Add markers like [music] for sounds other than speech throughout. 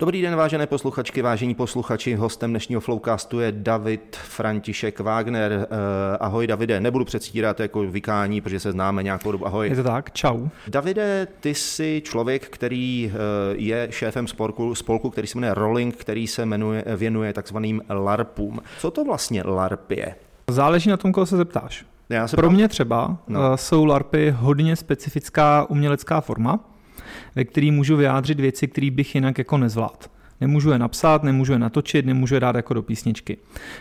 Dobrý den, vážené posluchačky, vážení posluchači. Hostem dnešního Flowcastu je David František Wagner. Eh, ahoj Davide, nebudu předstírat jako vykání, protože se známe nějakou dobu. Ahoj. Je to tak? Čau. Davide, ty jsi člověk, který eh, je šéfem spolku, spolku který se jmenuje Rolling, který se jmenuje, věnuje takzvaným LARPům. Co to vlastně LARP je? Záleží na tom, koho se zeptáš. Já se Pro mě třeba No. no. jsou LARPy hodně specifická umělecká forma, ve který můžu vyjádřit věci, které bych jinak jako nezvládl. Nemůžu je napsat, nemůžu je natočit, nemůžu je dát jako do písničky.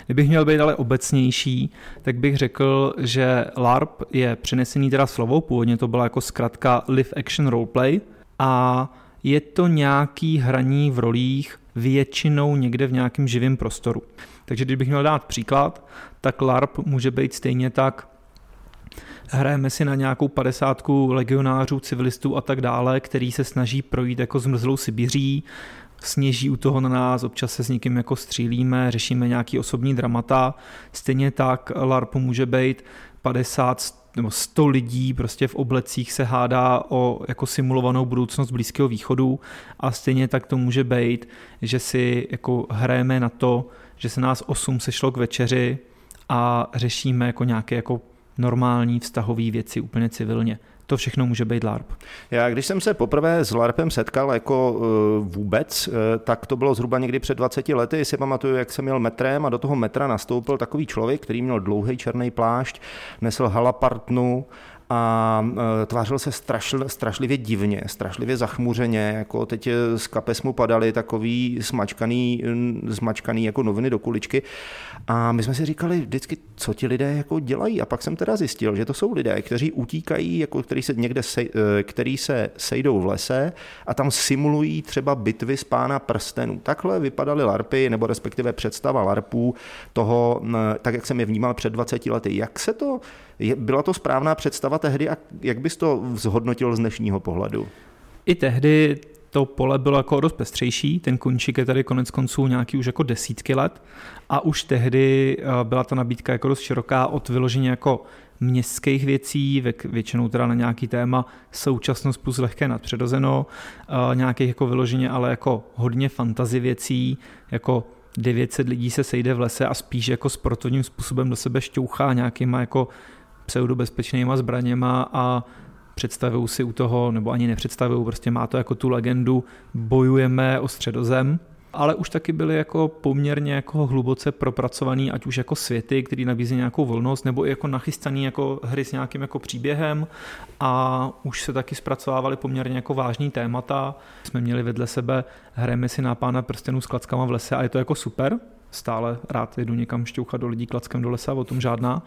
Kdybych měl být ale obecnější, tak bych řekl, že LARP je přenesený teda slovo, původně to byla jako zkratka Live Action Roleplay a je to nějaký hraní v rolích většinou někde v nějakém živém prostoru. Takže kdybych měl dát příklad, tak LARP může být stejně tak Hrajeme si na nějakou padesátku legionářů, civilistů a tak dále, který se snaží projít jako zmrzlou Sibiří, sněží u toho na nás, občas se s někým jako střílíme, řešíme nějaký osobní dramata. Stejně tak LARP může být 50 nebo 100 lidí prostě v oblecích se hádá o jako simulovanou budoucnost Blízkého východu a stejně tak to může být, že si jako hrajeme na to, že se nás 8 sešlo k večeři a řešíme jako nějaké jako normální vztahové věci úplně civilně. To všechno může být LARP. Já když jsem se poprvé s LARPem setkal jako uh, vůbec, uh, tak to bylo zhruba někdy před 20 lety. Si pamatuju, jak jsem jel metrem a do toho metra nastoupil takový člověk, který měl dlouhý černý plášť, nesl halapartnu a e, tvářil se strašl, strašlivě divně, strašlivě zachmuřeně, jako teď e, z kapes mu padaly takový smačkaný, zmačkaný jako noviny do kuličky a my jsme si říkali vždycky, co ti lidé jako dělají a pak jsem teda zjistil, že to jsou lidé, kteří utíkají, jako který se někde sej, e, který se sejdou v lese a tam simulují třeba bitvy z pána prstenů. Takhle vypadaly larpy, nebo respektive představa larpů toho, tak jak jsem je vnímal před 20 lety. Jak se to, byla to správná představa tehdy a jak bys to zhodnotil z dnešního pohledu? I tehdy to pole bylo jako dost pestřejší, ten končík je tady konec konců nějaký už jako desítky let a už tehdy eh, byla ta nabídka jako dost široká od vyloženě jako městských věcí, vě- většinou teda na nějaký téma současnost plus lehké nadpřirozeno, eh, nějakých jako vyloženě ale jako hodně fantazy věcí, jako 900 lidí se sejde v lese a spíš jako sportovním způsobem do sebe šťouchá nějakýma jako pseudobezpečnýma zbraněma a představují si u toho, nebo ani nepředstavují, prostě má to jako tu legendu, bojujeme o středozem, ale už taky byly jako poměrně jako hluboce propracovaný, ať už jako světy, který nabízí nějakou volnost, nebo i jako nachystaný jako hry s nějakým jako příběhem. A už se taky zpracovávaly poměrně jako vážný témata. Jsme měli vedle sebe, hrajeme si na pána prstenů s klackama v lese a je to jako super, stále rád jedu někam šťouchat do lidí klackem do lesa, o tom žádná.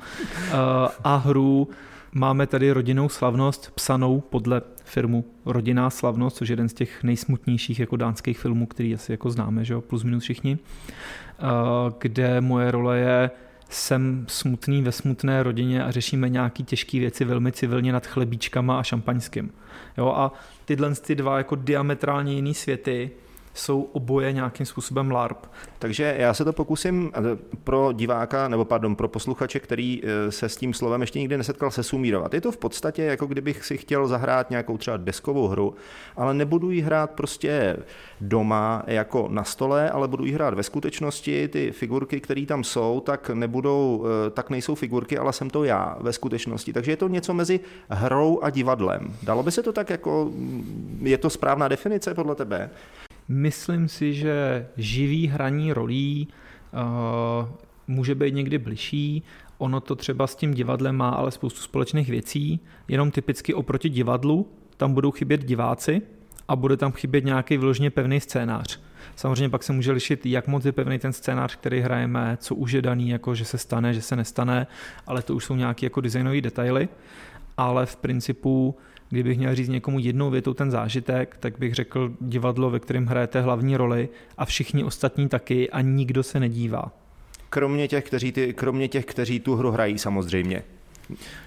Eh, A hru Máme tady rodinnou slavnost psanou podle firmu Rodinná slavnost, což je jeden z těch nejsmutnějších jako dánských filmů, který asi jako známe, že jo, plus minus všichni, Eh, kde moje role je jsem smutný ve smutné rodině a řešíme nějaký těžké věci velmi civilně nad chlebíčkama a šampaňským. Jo, a tyhle ty dva jako diametrálně jiný světy jsou oboje nějakým způsobem LARP. Takže já se to pokusím eh, pro diváka, nebo pardon, pro posluchače, který eh, se s tím slovem ještě nikdy nesetkal, se sumírovat. Je to v podstatě jako kdybych si chtěl zahrát nějakou třeba deskovou hru, ale nebudu ji hrát prostě doma jako na stole, ale budu ji hrát ve skutečnosti. Ty figurky, které tam jsou, tak nebudou, eh, tak nejsou figurky, ale jsem to já ve skutečnosti. Takže je to něco mezi hrou a divadlem. Dalo by se to tak jako, mm, je to správná definice podle tebe? Myslím si, že živý hraní rolí uh, může být někdy bližší. Ono to třeba s tím divadlem má ale spoustu společných věcí, jenom typicky oproti divadlu tam budou chybět diváci a bude tam chybět nějaký vyloženě pevný scénář. Samozřejmě pak se může lišit, jak moc je pevný ten scénář, který hrajeme, co už je daný, jako že se stane, že se nestane, ale to už jsou nějaké jako designové detaily. Ale v principu Kdybych měl říct někomu jednou větou ten zážitek, tak bych řekl divadlo, ve kterém hrajete hlavní roli a všichni ostatní taky a nikdo se nedívá. Kromě těch, kteří, ty, kromě těch, kteří tu hru hrají samozřejmě.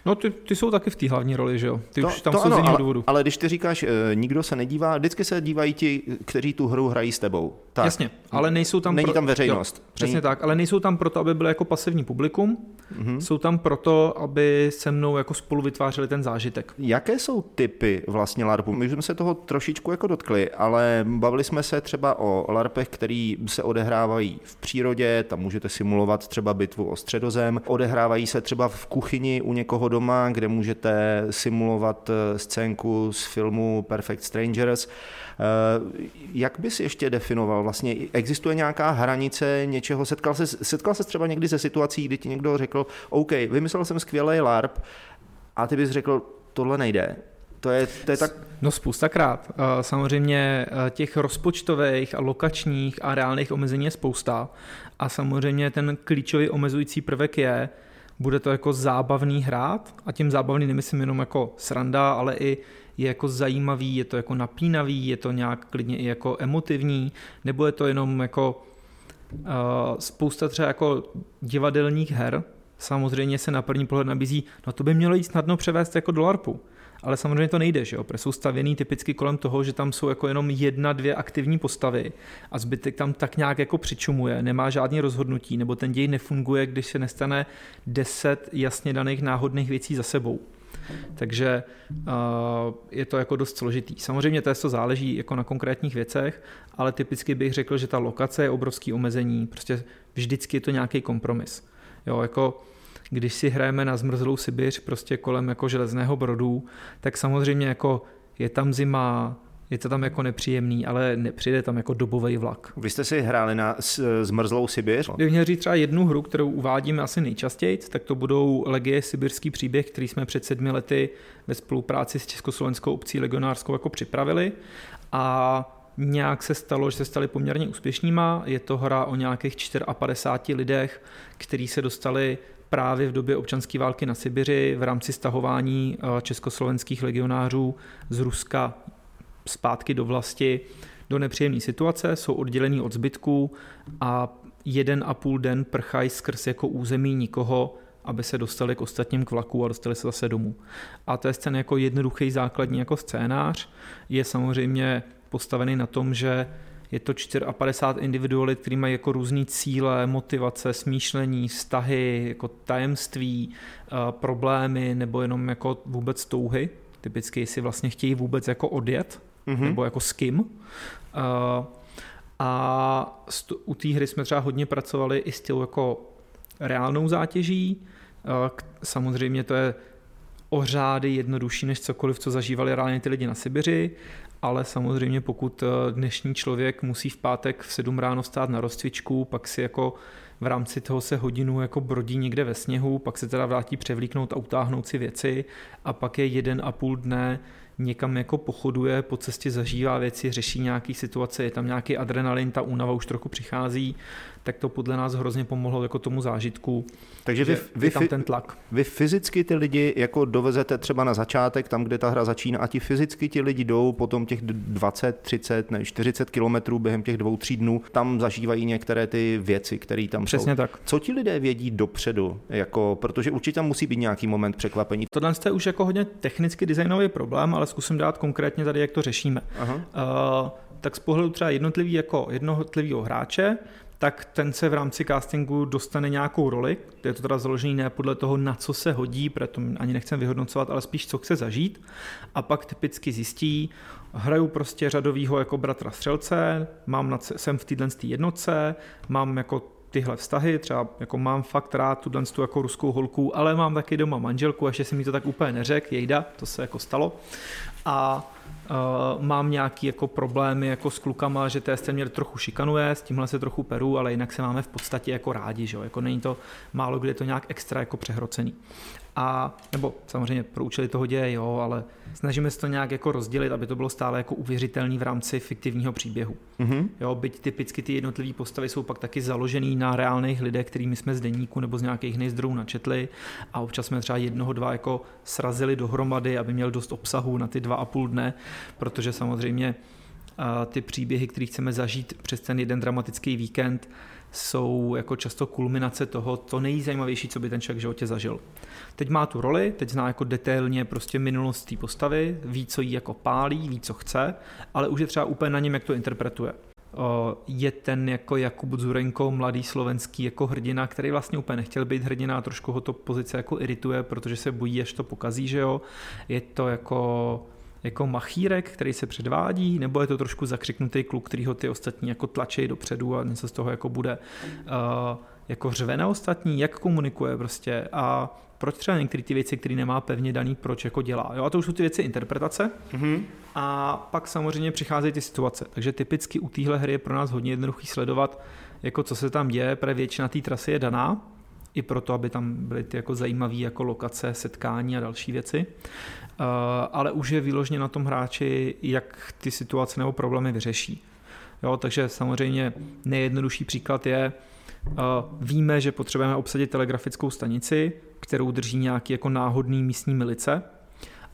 No ty, ty jsou taky v té hlavní roli, že jo? Ty to, už tam to jsou ano, z jiného ale, důvodu. ale když ty říkáš, eh, nikdo se nedívá, vždycky se dívají ti, kteří tu hru hrají s tebou. Tak. Jasně, ale nejsou tam... Není tam veřejnost. Jo, přesně Není- tak, ale nejsou tam proto, aby byly jako pasivní publikum, Mhm. jsou tam proto, aby se mnou jako spolu vytvářeli ten zážitek. Jaké jsou typy vlastně LARPu? My už jsme se toho trošičku jako dotkli, ale bavili jsme se třeba o LARPech, který se odehrávají v přírodě, tam můžete simulovat třeba bitvu o středozem, odehrávají se třeba v kuchyni u někoho doma, kde můžete simulovat eh, scénku z filmu Perfect Strangers. Eh, Jak bys ještě definoval? Vlastně existuje nějaká hranice něčeho? Setkal se, setkal se třeba někdy se situací, kdy ti někdo řekl, OK, vymyslel jsem skvělý LARP, a ty bys řekl, tohle nejde. To je, to je tak... No spoustakrát. Eh, Samozřejmě těch rozpočtových a lokačních a reálných omezení je spousta a samozřejmě ten klíčový omezující prvek je, bude to jako zábavný hrát? A tím zábavný nemyslím jenom jako sranda, ale i je jako zajímavý, je to jako napínavý, je to nějak klidně i jako emotivní, nebo je to jenom jako uh, spousta třeba jako divadelních her, samozřejmě se na první pohled nabízí, no to by mělo jít snadno převést jako do LARPu. Ale samozřejmě to nejde, že jo? Protože jsou stavěný typicky kolem toho, že tam jsou jako jenom jedna, dvě aktivní postavy a zbytek tam tak nějak jako přičumuje, nemá žádný rozhodnutí, nebo ten děj nefunguje, když se nestane deset jasně daných náhodných věcí za sebou. Takže uh, je to jako dost složitý. Samozřejmě to, záleží jako na konkrétních věcech, ale typicky bych řekl, že ta lokace je obrovský omezení, prostě vždycky je to nějaký kompromis. Jo, jako když si hrajeme na zmrzlou Sibiř prostě kolem jako železného brodu, tak samozřejmě jako je tam zima, je to tam jako nepříjemný, ale nepřijde tam jako dobový vlak. Vy jste si hráli na zmrzlou Sibiř? Kdybych měl říct třeba jednu hru, kterou uvádíme asi nejčastěji, tak to budou Legie Sibirský příběh, který jsme před sedmi lety ve spolupráci s Československou obcí legionářskou jako připravili a nějak se stalo, že se stali poměrně úspěšnýma. Je to hra o nějakých 54 lidech, kteří se dostali právě v době občanské války na Sibiři v rámci stahování eh, československých legionářů z Ruska zpátky do vlasti do nepříjemné situace, jsou oddělený od zbytků a jeden a půl den prchají skrz jako území nikoho, aby se dostali k ostatním k vlaku a dostali se zase domů. A to je scén jako jednoduchý základní jako scénář. Je samozřejmě postavený na tom, že je to 54 individualit, který mají jako různé cíle, motivace, smýšlení, vztahy, jako tajemství, eh, problémy nebo jenom jako vůbec touhy. Typicky si vlastně chtějí vůbec jako odjet, Mhm. nebo jako s kým. Uh, a u té hry jsme třeba hodně pracovali i s tou jako reálnou zátěží. K- samozřejmě to je o řády jednodušší než cokoliv, co zažívali reálně ty lidi na Sibiři, ale samozřejmě pokud eh, dnešní člověk musí v pátek v 7 ráno stát na rozcvičku, pak si jako v rámci toho se hodinu jako brodí někde ve sněhu, pak se teda vrátí převlíknout a utáhnout si věci a pak je jeden a půl dne někam jako pochoduje, po cestě zažívá věci, řeší nějaký situace, je tam nějaký adrenalin, ta únava už trochu přichází, tak to podle nás hrozně pomohlo jako tomu zážitku, Takže vy, vy, tam ten tlak. vy fyzicky ty lidi jako dovezete třeba na začátek, tam, kde ta hra začíná, a ti fyzicky ti lidi jdou potom těch 20, 30, ne 40 kilometrů během těch dvou, tří dnů, tam zažívají některé ty věci, které tam Přesně jsou. tak. Co ti lidé vědí dopředu, jako, protože určitě tam musí být nějaký moment překvapení. Tohle je už jako hodně technicky designový problém, ale zkusím dát konkrétně tady, jak to řešíme. Aha. Uh, tak z pohledu třeba jednotlivý jako jednotlivého hráče, tak ten se v rámci castingu dostane nějakou roli, je to teda založený ne podle toho, na co se hodí, proto ani nechcem vyhodnocovat, ale spíš co chce zažít. A pak typicky zjistí, hraju prostě řadovýho jako bratra střelce, mám na, jsem v téhle jednotce, mám jako tyhle vztahy, třeba jako mám fakt rád tu tu jako ruskou holku, ale mám taky doma manželku, ještě si mi to tak úplně neřek, jejda, to se jako stalo. A uh, mám nějaký jako problémy jako s klukama, že TST mě trochu šikanuje, s tímhle se trochu peru, ale jinak se máme v podstatě jako rádi, že jo? jako není to málo kdy je to nějak extra jako přehrocený. A, nebo samozřejmě pro účely toho děje, jo, ale snažíme se to nějak jako rozdělit, aby to bylo stále jako uvěřitelný v rámci fiktivního příběhu. Mhm. Jo, byť typicky ty jednotlivé postavy jsou pak taky založený na reálných lidech, kterými jsme z deníku nebo z nějakých jiných zdrojů načetli a občas jsme třeba jednoho, dva jako srazili dohromady, aby měl dost obsahu na ty dva a půl dne, protože samozřejmě a ty příběhy, které chceme zažít přes ten jeden dramatický víkend, jsou jako často kulminace toho, to nejzajímavější, co by ten člověk v životě zažil. Teď má tu roli, teď zná jako detailně prostě minulost té postavy, ví, co jí jako pálí, ví, co chce, ale už je třeba úplně na něm, jak to interpretuje je ten jako Jakub Zurenko, mladý slovenský jako hrdina, který vlastně úplně nechtěl být hrdina a trošku ho to pozice jako irituje, protože se bojí, až to pokazí, že jo. Je to jako jako machírek, který se předvádí, nebo je to trošku zakřiknutý kluk, který ho ty ostatní jako tlačí dopředu a něco z toho jako bude uh, jako řve na ostatní, jak komunikuje prostě a proč třeba některé ty věci, které nemá pevně daný, proč jako dělá. Jo? A to už jsou ty věci interpretace. Mm-hmm. A pak samozřejmě přicházejí ty situace. Takže typicky u téhle hry je pro nás hodně jednoduchý sledovat, jako co se tam děje, protože většina té trasy je daná, i proto, aby tam byly ty jako zajímavé jako lokace, setkání a další věci. Uh, ale už je výložně na tom hráči, jak ty situace nebo problémy vyřeší. Jo, takže samozřejmě nejjednodušší příklad je, uh, víme, že potřebujeme obsadit telegrafickou stanici, kterou drží nějaký jako náhodný místní milice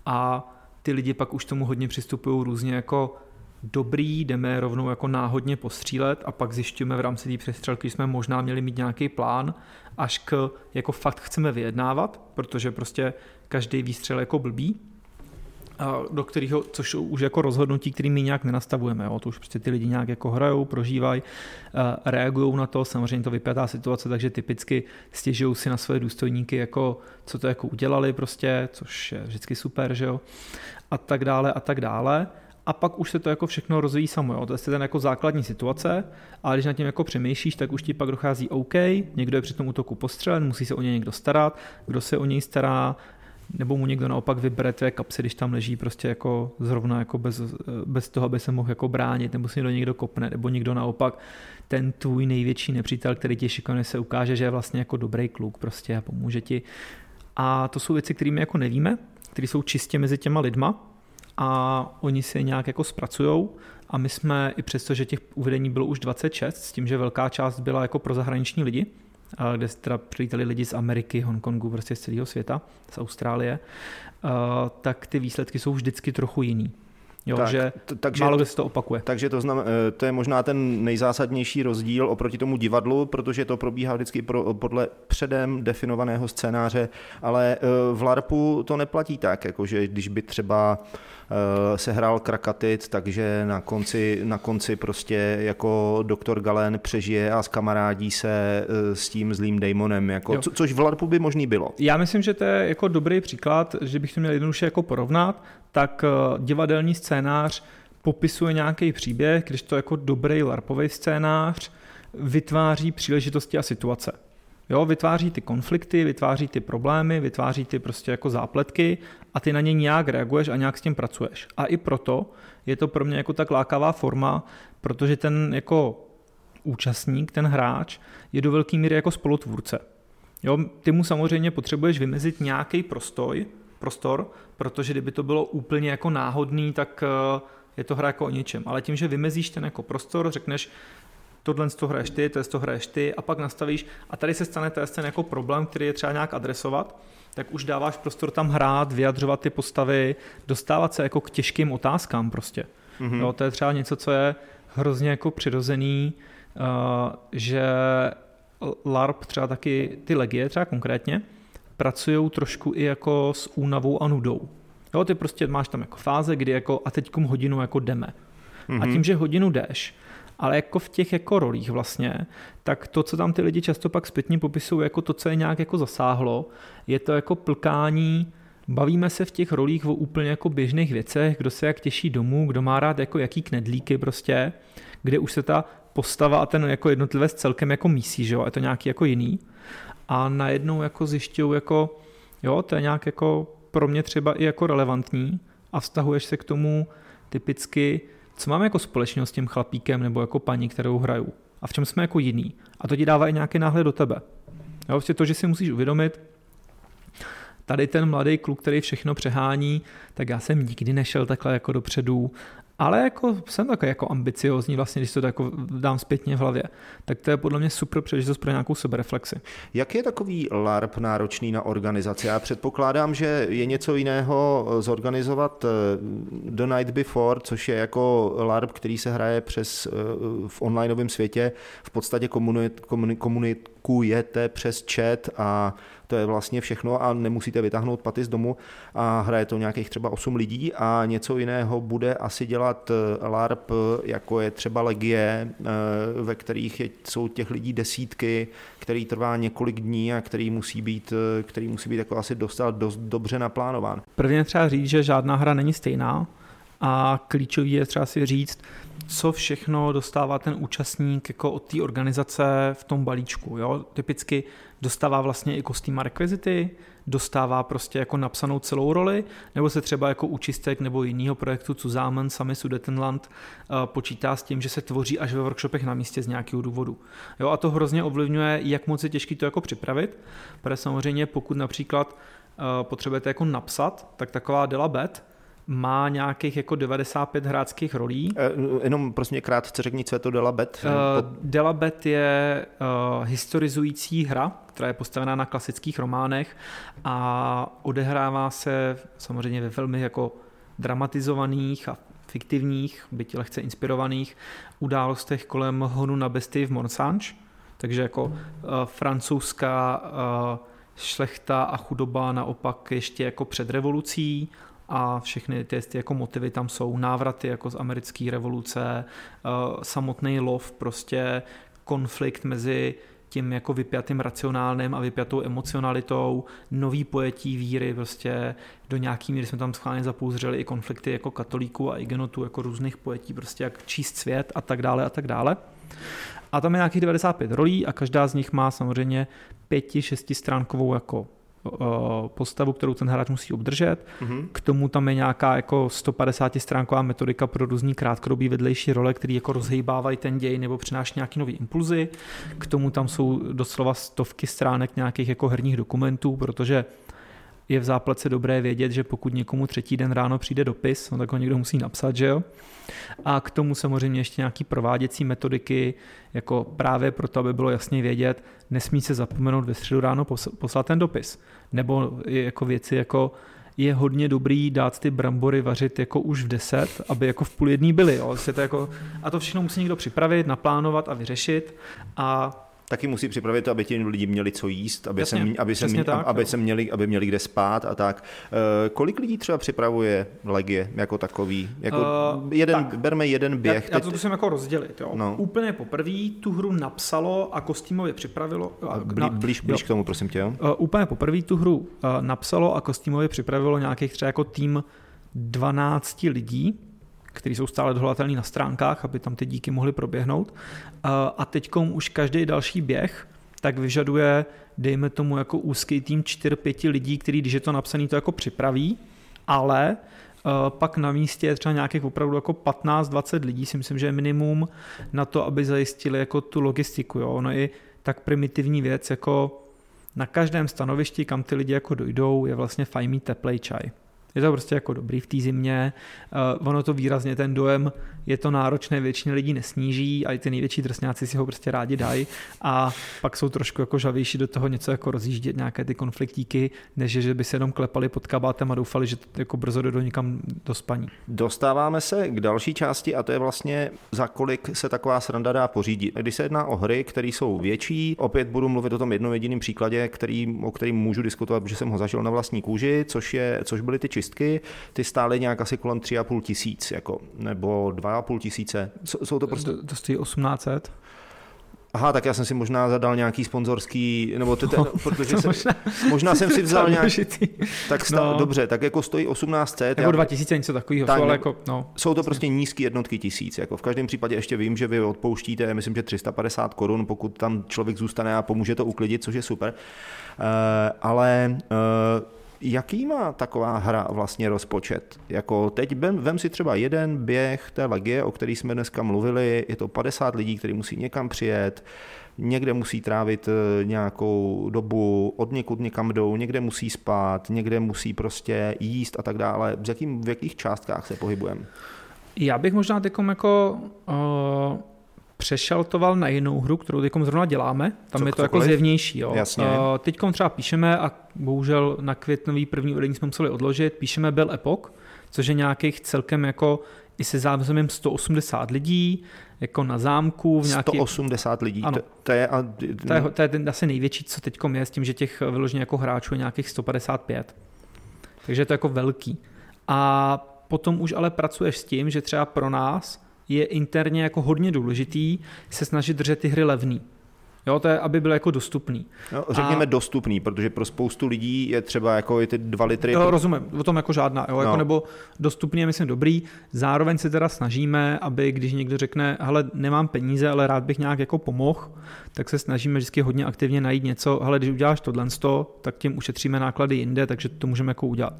a ty lidi pak už tomu hodně přistupují různě jako dobrý, jdeme rovnou jako náhodně postřílet a pak zjišťujeme v rámci té přestřelky, že jsme možná měli mít nějaký plán, až k jako fakt chceme vyjednávat, protože prostě každý výstřel jako blbý do kterého, což už jako rozhodnutí, který my nějak nenastavujeme. Jo. To už prostě ty lidi nějak jako hrajou, prožívají, reagují na to, samozřejmě to vypjatá situace, takže typicky stěžují si na své důstojníky, jako co to jako udělali prostě, což je vždycky super, že jo, a tak dále a tak dále a pak už se to jako všechno rozvíjí samo. Jo. To je ten jako základní situace, ale když nad tím jako přemýšlíš, tak už ti pak dochází OK, někdo je při tom útoku postřelen, musí se o něj někdo starat, kdo se o něj stará, nebo mu někdo naopak vybere tvé kapsy, když tam leží prostě jako zrovna jako bez, bez toho, aby se mohl jako bránit, nebo si do někdo kopne, nebo někdo naopak ten tvůj největší nepřítel, který tě šikanuje, se ukáže, že je vlastně jako dobrý kluk prostě a pomůže ti. A to jsou věci, kterými jako nevíme, které jsou čistě mezi těma lidma a oni si je nějak jako zpracujou a my jsme i přesto, že těch uvedení bylo už 26, s tím, že velká část byla jako pro zahraniční lidi, kde teda přilítali lidi z Ameriky, Hongkongu, prostě z celého světa, z Austrálie, tak ty výsledky jsou vždycky trochu jiný. Jo, tak, že t- takže, málo se to opakuje. Takže to, znam, eh, to je možná ten nejzásadnější rozdíl oproti tomu divadlu, protože to probíhá vždycky pro, podle předem definovaného scénáře, ale eh, v LARPu to neplatí tak, jakože když by třeba sehrál Krakatic, takže na konci, na konci prostě jako doktor Galen přežije a skamarádí se eh, s tím zlým Damonem, jako, co, což v LARPu by možný bylo. Já myslím, že to je jako dobrý příklad, že bych to měl jednoduše jako porovnat, tak eh, divadelní scénář popisuje nějaký příběh, když to jako dobrý larpový scénář vytváří příležitosti a situace. Jo, vytváří ty konflikty, vytváří ty problémy, vytváří ty prostě jako zápletky a ty na ně nějak reaguješ a nějak s tím pracuješ. A i proto je to pro mě jako tak lákavá forma, protože ten jako účastník, ten hráč je do velké míry jako spolutvůrce. Jo, ty mu samozřejmě potřebuješ vymezit nějaký prostoj, prostor, protože kdyby to bylo úplně jako náhodný, tak eh, je to hra jako o ničem. Ale tím, že vymezíš ten jako prostor, řekneš, tohle z toho hraješ ty, to z toho hraješ ty a pak nastavíš a tady se stane ten jako problém, který je třeba nějak adresovat, tak už dáváš prostor tam hrát, vyjadřovat ty postavy, dostávat se jako k těžkým otázkám prostě. Mm-hmm. Jo, to je třeba něco, co je hrozně jako přirozený, uh, že LARP třeba taky, ty legie třeba konkrétně, pracují trošku i jako s únavou a nudou. Jo, ty prostě máš tam jako fáze, kdy jako a teďkom hodinu jako jdeme. Mm-hmm. A mhm. tím, že hodinu jdeš, ale jako v těch jako rolích vlastně, tak to, co tam ty lidi často pak zpětně popisují jako to, co je nějak jako zasáhlo, je to jako plkání Bavíme se v těch rolích o úplně jako běžných věcech, kdo se jak těší domů, kdo má rád jako jaký knedlíky prostě, kde už se ta postava a ten jako jednotlivec celkem jako mísí, že jo, je to nějaký jako jiný. A najednou jako zjišťují jako, jo, to je nějak jako pro mě třeba i jako relevantní a vztahuješ se k tomu typicky co máme jako společného s tím chlapíkem nebo jako paní, kterou hraju a v čem jsme jako jiný. A to ti dává i nějaký náhled do tebe. Jo, vlastně to, že si musíš uvědomit, tady ten mladý kluk, který všechno přehání, tak já jsem nikdy nešel takhle jako dopředu ale jako jsem takový jako ambiciozní vlastně, když to jako dám zpětně v hlavě, tak to je podle mě super příležitost pro nějakou sebereflexi. Jak je takový LARP náročný na organizaci? Já předpokládám, že je něco jiného zorganizovat eh, The Night Before, což je jako LARP, který se hraje přes eh, v onlineovém světě, v podstatě komunikujete přes chat a to je vlastně všechno a nemusíte vytáhnout paty z domu a hraje to nějakých třeba 8 lidí a něco jiného bude asi dělat eh, LARP, jako je třeba Legie, eh, ve kterých jsou těch lidí desítky, který trvá několik dní a který musí být, eh, který musí být jako asi dostat dost dobře naplánován. Prvně třeba říct, že žádná hra není stejná a klíčový je třeba si říct, co všechno dostává ten účastník jako od té organizace v tom balíčku. Jo? Typicky dostává vlastně i kostým a rekvizity, dostává prostě jako napsanou celou roli, nebo se třeba jako účistek nebo jiného projektu Zusammen, sami Sudetenland eh, počítá s tím, že se tvoří až ve workshopech na místě z nějakého důvodu. Jo, a to hrozně ovlivňuje, jak moc je těžký to jako připravit, protože samozřejmě pokud například eh, potřebujete jako napsat, tak taková Delabet má nějakých jako 95 hráčských rolí. Uh, jenom prosím krátce řekni, co je to Delabet. Uh, Delabet je uh, historizující hra, která je postavená na klasických románech a odehrává se samozřejmě ve velmi jako dramatizovaných a fiktivních, byť lehce inspirovaných událostech kolem honu na besty v Monsange, takže jako uh, francouzská uh, šlechta a chudoba naopak ještě jako před revolucí, a všechny ty, ty jako motivy tam jsou, návraty jako z americké revoluce, eh, samotný lov, prostě konflikt mezi tím jako vypjatým racionálním a vypjatou emocionalitou, nový pojetí víry, prostě do nějaký míry jsme tam schválně zapouzřeli i konflikty jako katolíků a igenotů, jako různých pojetí, prostě jak číst svět a tak dále a tak dále. A tam je nějakých 95 rolí a každá z nich má samozřejmě pěti, šestistránkovou jako postavu, kterou ten hráč musí obdržet. Mm-hmm. K tomu tam je nějaká jako 150 stránková metodika pro různý krátkodobý vedlejší role, který jako rozhýbávají ten děj nebo přináší nějaký nový impulzy. K tomu tam jsou doslova stovky stránek nějakých jako herních dokumentů, protože je v zápletce dobré vědět, že pokud někomu třetí den ráno přijde dopis, no tak ho někdo musí napsat, že jo? A k tomu samozřejmě ještě nějaký prováděcí metodiky, jako právě proto, aby bylo jasně vědět, nesmí se zapomenout ve středu ráno poslat ten dopis. Nebo jako věci jako je hodně dobrý dát ty brambory vařit jako už v 10, aby jako v půl jedný byly. Jo. To jako, a to všechno musí někdo připravit, naplánovat a vyřešit. A taky musí připravit to, aby ti lidi měli co jíst, aby, Jasně, se, aby, se, mě, tak, aby, se měli, aby měli kde spát a tak. Uh, kolik lidí třeba připravuje legie jako takový? Jako uh, jeden, tak. berme jeden běh. Já, já to musím jako rozdělit. Jo. No. Úplně poprvé tu hru napsalo a kostýmově připravilo. Blí, na, blíž, blíž k tomu, prosím tě. Jo. Uh, úplně poprvé tu hru uh, napsalo a kostýmově připravilo nějakých třeba jako tým 12 lidí, které jsou stále dohledatelné na stránkách, aby tam ty díky mohly proběhnout. A teď už každý další běh tak vyžaduje, dejme tomu, jako úzký tým 4-5 lidí, který, když je to napsaný, to jako připraví, ale pak na místě je třeba nějakých opravdu jako 15-20 lidí, si myslím, že je minimum na to, aby zajistili jako tu logistiku. Jo. Ono i tak primitivní věc, jako na každém stanovišti, kam ty lidi jako dojdou, je vlastně fajn mít teplej čaj. Je to prostě jako dobrý v té zimě. Uh, ono to výrazně ten dojem, je to náročné, většině lidí nesníží a i ty největší drsňáci si ho prostě rádi dají a pak jsou trošku jako žavější do toho něco jako rozjíždět nějaké ty konfliktíky, než že by se jenom klepali pod kabátem a doufali, že to jako brzo do někam do spaní. Dostáváme se k další části a to je vlastně za kolik se taková sranda dá pořídit. Když se jedná o hry, které jsou větší, opět budu mluvit o tom jednom jediném příkladě, který, o kterým můžu diskutovat, protože jsem ho zažil na vlastní kůži, což, je, což byly ty čistky, ty stály nějak asi kolem 3,5 tisíc, jako, nebo 2,5 tisíce. Jsou to prostě... To, to stojí 1800. Aha, tak já jsem si možná zadal nějaký sponzorský, nebo ty, no, [laughs] protože jsem, možná, možná jsem si vzal [laughs] nějaký, tak sta, no. dobře, tak jako stojí 1800. Nebo 2000 něco takového, tak, jsou, ale jako, no. Jsou to prostě nízké jednotky tisíc, jako v každém případě ještě vím, že vy odpouštíte, myslím, že 350 korun, pokud tam člověk zůstane a pomůže to uklidit, což je super. Uh, ale uh, Jaký má taková hra vlastně rozpočet? Jako teď vem, vem si třeba jeden běh té legie, o který jsme dneska mluvili, je to 50 lidí, kteří musí někam přijet, někde musí trávit eh, nějakou dobu, od někud někam jdou, někde musí spát, někde musí prostě jíst a tak dále. V, jakým, v jakých částkách se pohybujeme? Já bych možná teď jako uh, přešaltoval na jinou hru, kterou teď zrovna děláme. Tam Co- je to jako cokoliv? zjevnější. Jo. Jasně. Uh, teď třeba píšeme a bohužel na květnový první uvedení jsme museli odložit. Píšeme Bell Epoch, což je nějakých celkem jako i se zázemím 180 lidí, jako na zámku v nějaký, 180 lidí, Ano. to, to je... A, to je, to je ten asi největší, co teď je, s tím, že těch vyloženě jako hráčů je nějakých 155. Takže je to jako velký. A potom už ale pracuješ s tím, že třeba pro nás je interně jako hodně důležitý se snažit držet ty hry levný. Jo, to je, aby byl jako dostupný. no, řekněme a- dostupný, protože pro spoustu lidí je třeba jako i ty dva litry... Jo, rozumím, o tom jako žádná, jo, jako No. nebo dostupný je myslím dobrý. Zároveň se teda snažíme, aby když někdo řekne, hele, nemám peníze, ale rád bych nějak jako pomohl, tak se snažíme vždycky hodně aktivně najít něco, hele, když uděláš tohle, tak tím ušetříme náklady jinde, takže to můžeme jako udělat.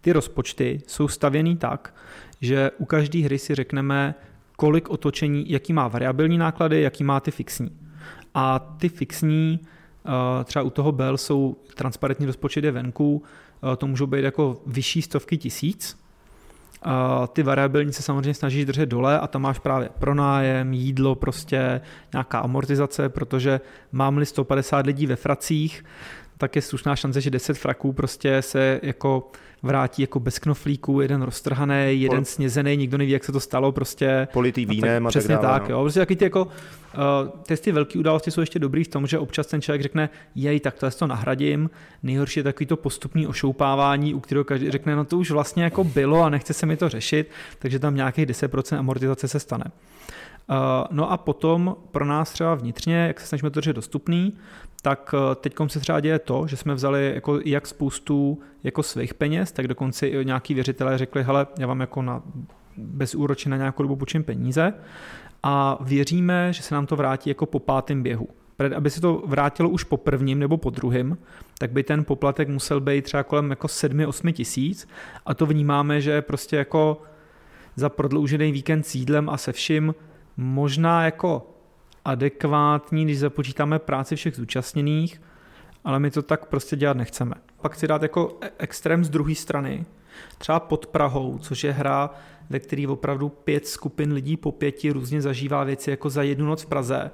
Ty rozpočty jsou stavěný tak, že u každé hry si řekneme, kolik otočení, jaký má variabilní náklady, jaký má ty fixní. A ty fixní, eh, třeba u toho Bell jsou transparentní rozpočet je venku, eh, to můžou být jako vyšší stovky tisíc. A ty variabilní se samozřejmě snažíš držet dole a tam máš právě pronájem, jídlo, prostě nějaká amortizace, protože mám-li 150 lidí ve fracích, tak je slušná šance, že 10 fraků prostě se jako vrátí jako bez knoflíků, jeden roztrhaný, jeden Pol- snězený, nikdo neví, jak se to stalo, prostě Politý tak vínem a tak Přesně dále. tak, no. jo. Prostě taky ty jako, uh, ty, ty velké události jsou ještě dobrý v tom, že občas ten člověk řekne, jej, tak to, to nahradím. Nejhorší je takový to postupný ošoupávání, u kterého každý řekne, no to už vlastně jako bylo a nechce se mi to řešit, takže tam nějakých 10% amortizace se stane. Uh, no a potom pro nás třeba vnitřně, jak se snažíme to držet dostupný, tak teď se třeba děje to, že jsme vzali jako jak spoustu jako svých peněz, tak dokonce i nějaký věřitelé řekli, hele, já vám jako na bez na nějakou dobu půjčím peníze a věříme, že se nám to vrátí jako po pátém běhu. Aby se to vrátilo už po prvním nebo po druhém, tak by ten poplatek musel být třeba kolem jako 7-8 tisíc a to vnímáme, že prostě jako za prodloužený víkend s jídlem a se vším možná jako adekvátní, když započítáme práci všech zúčastněných, ale my to tak prostě dělat nechceme. Pak chci dát jako e- extrém z druhé strany, třeba pod Prahou, což je hra, ve který opravdu pět skupin lidí po pěti různě zažívá věci jako za jednu noc v Praze,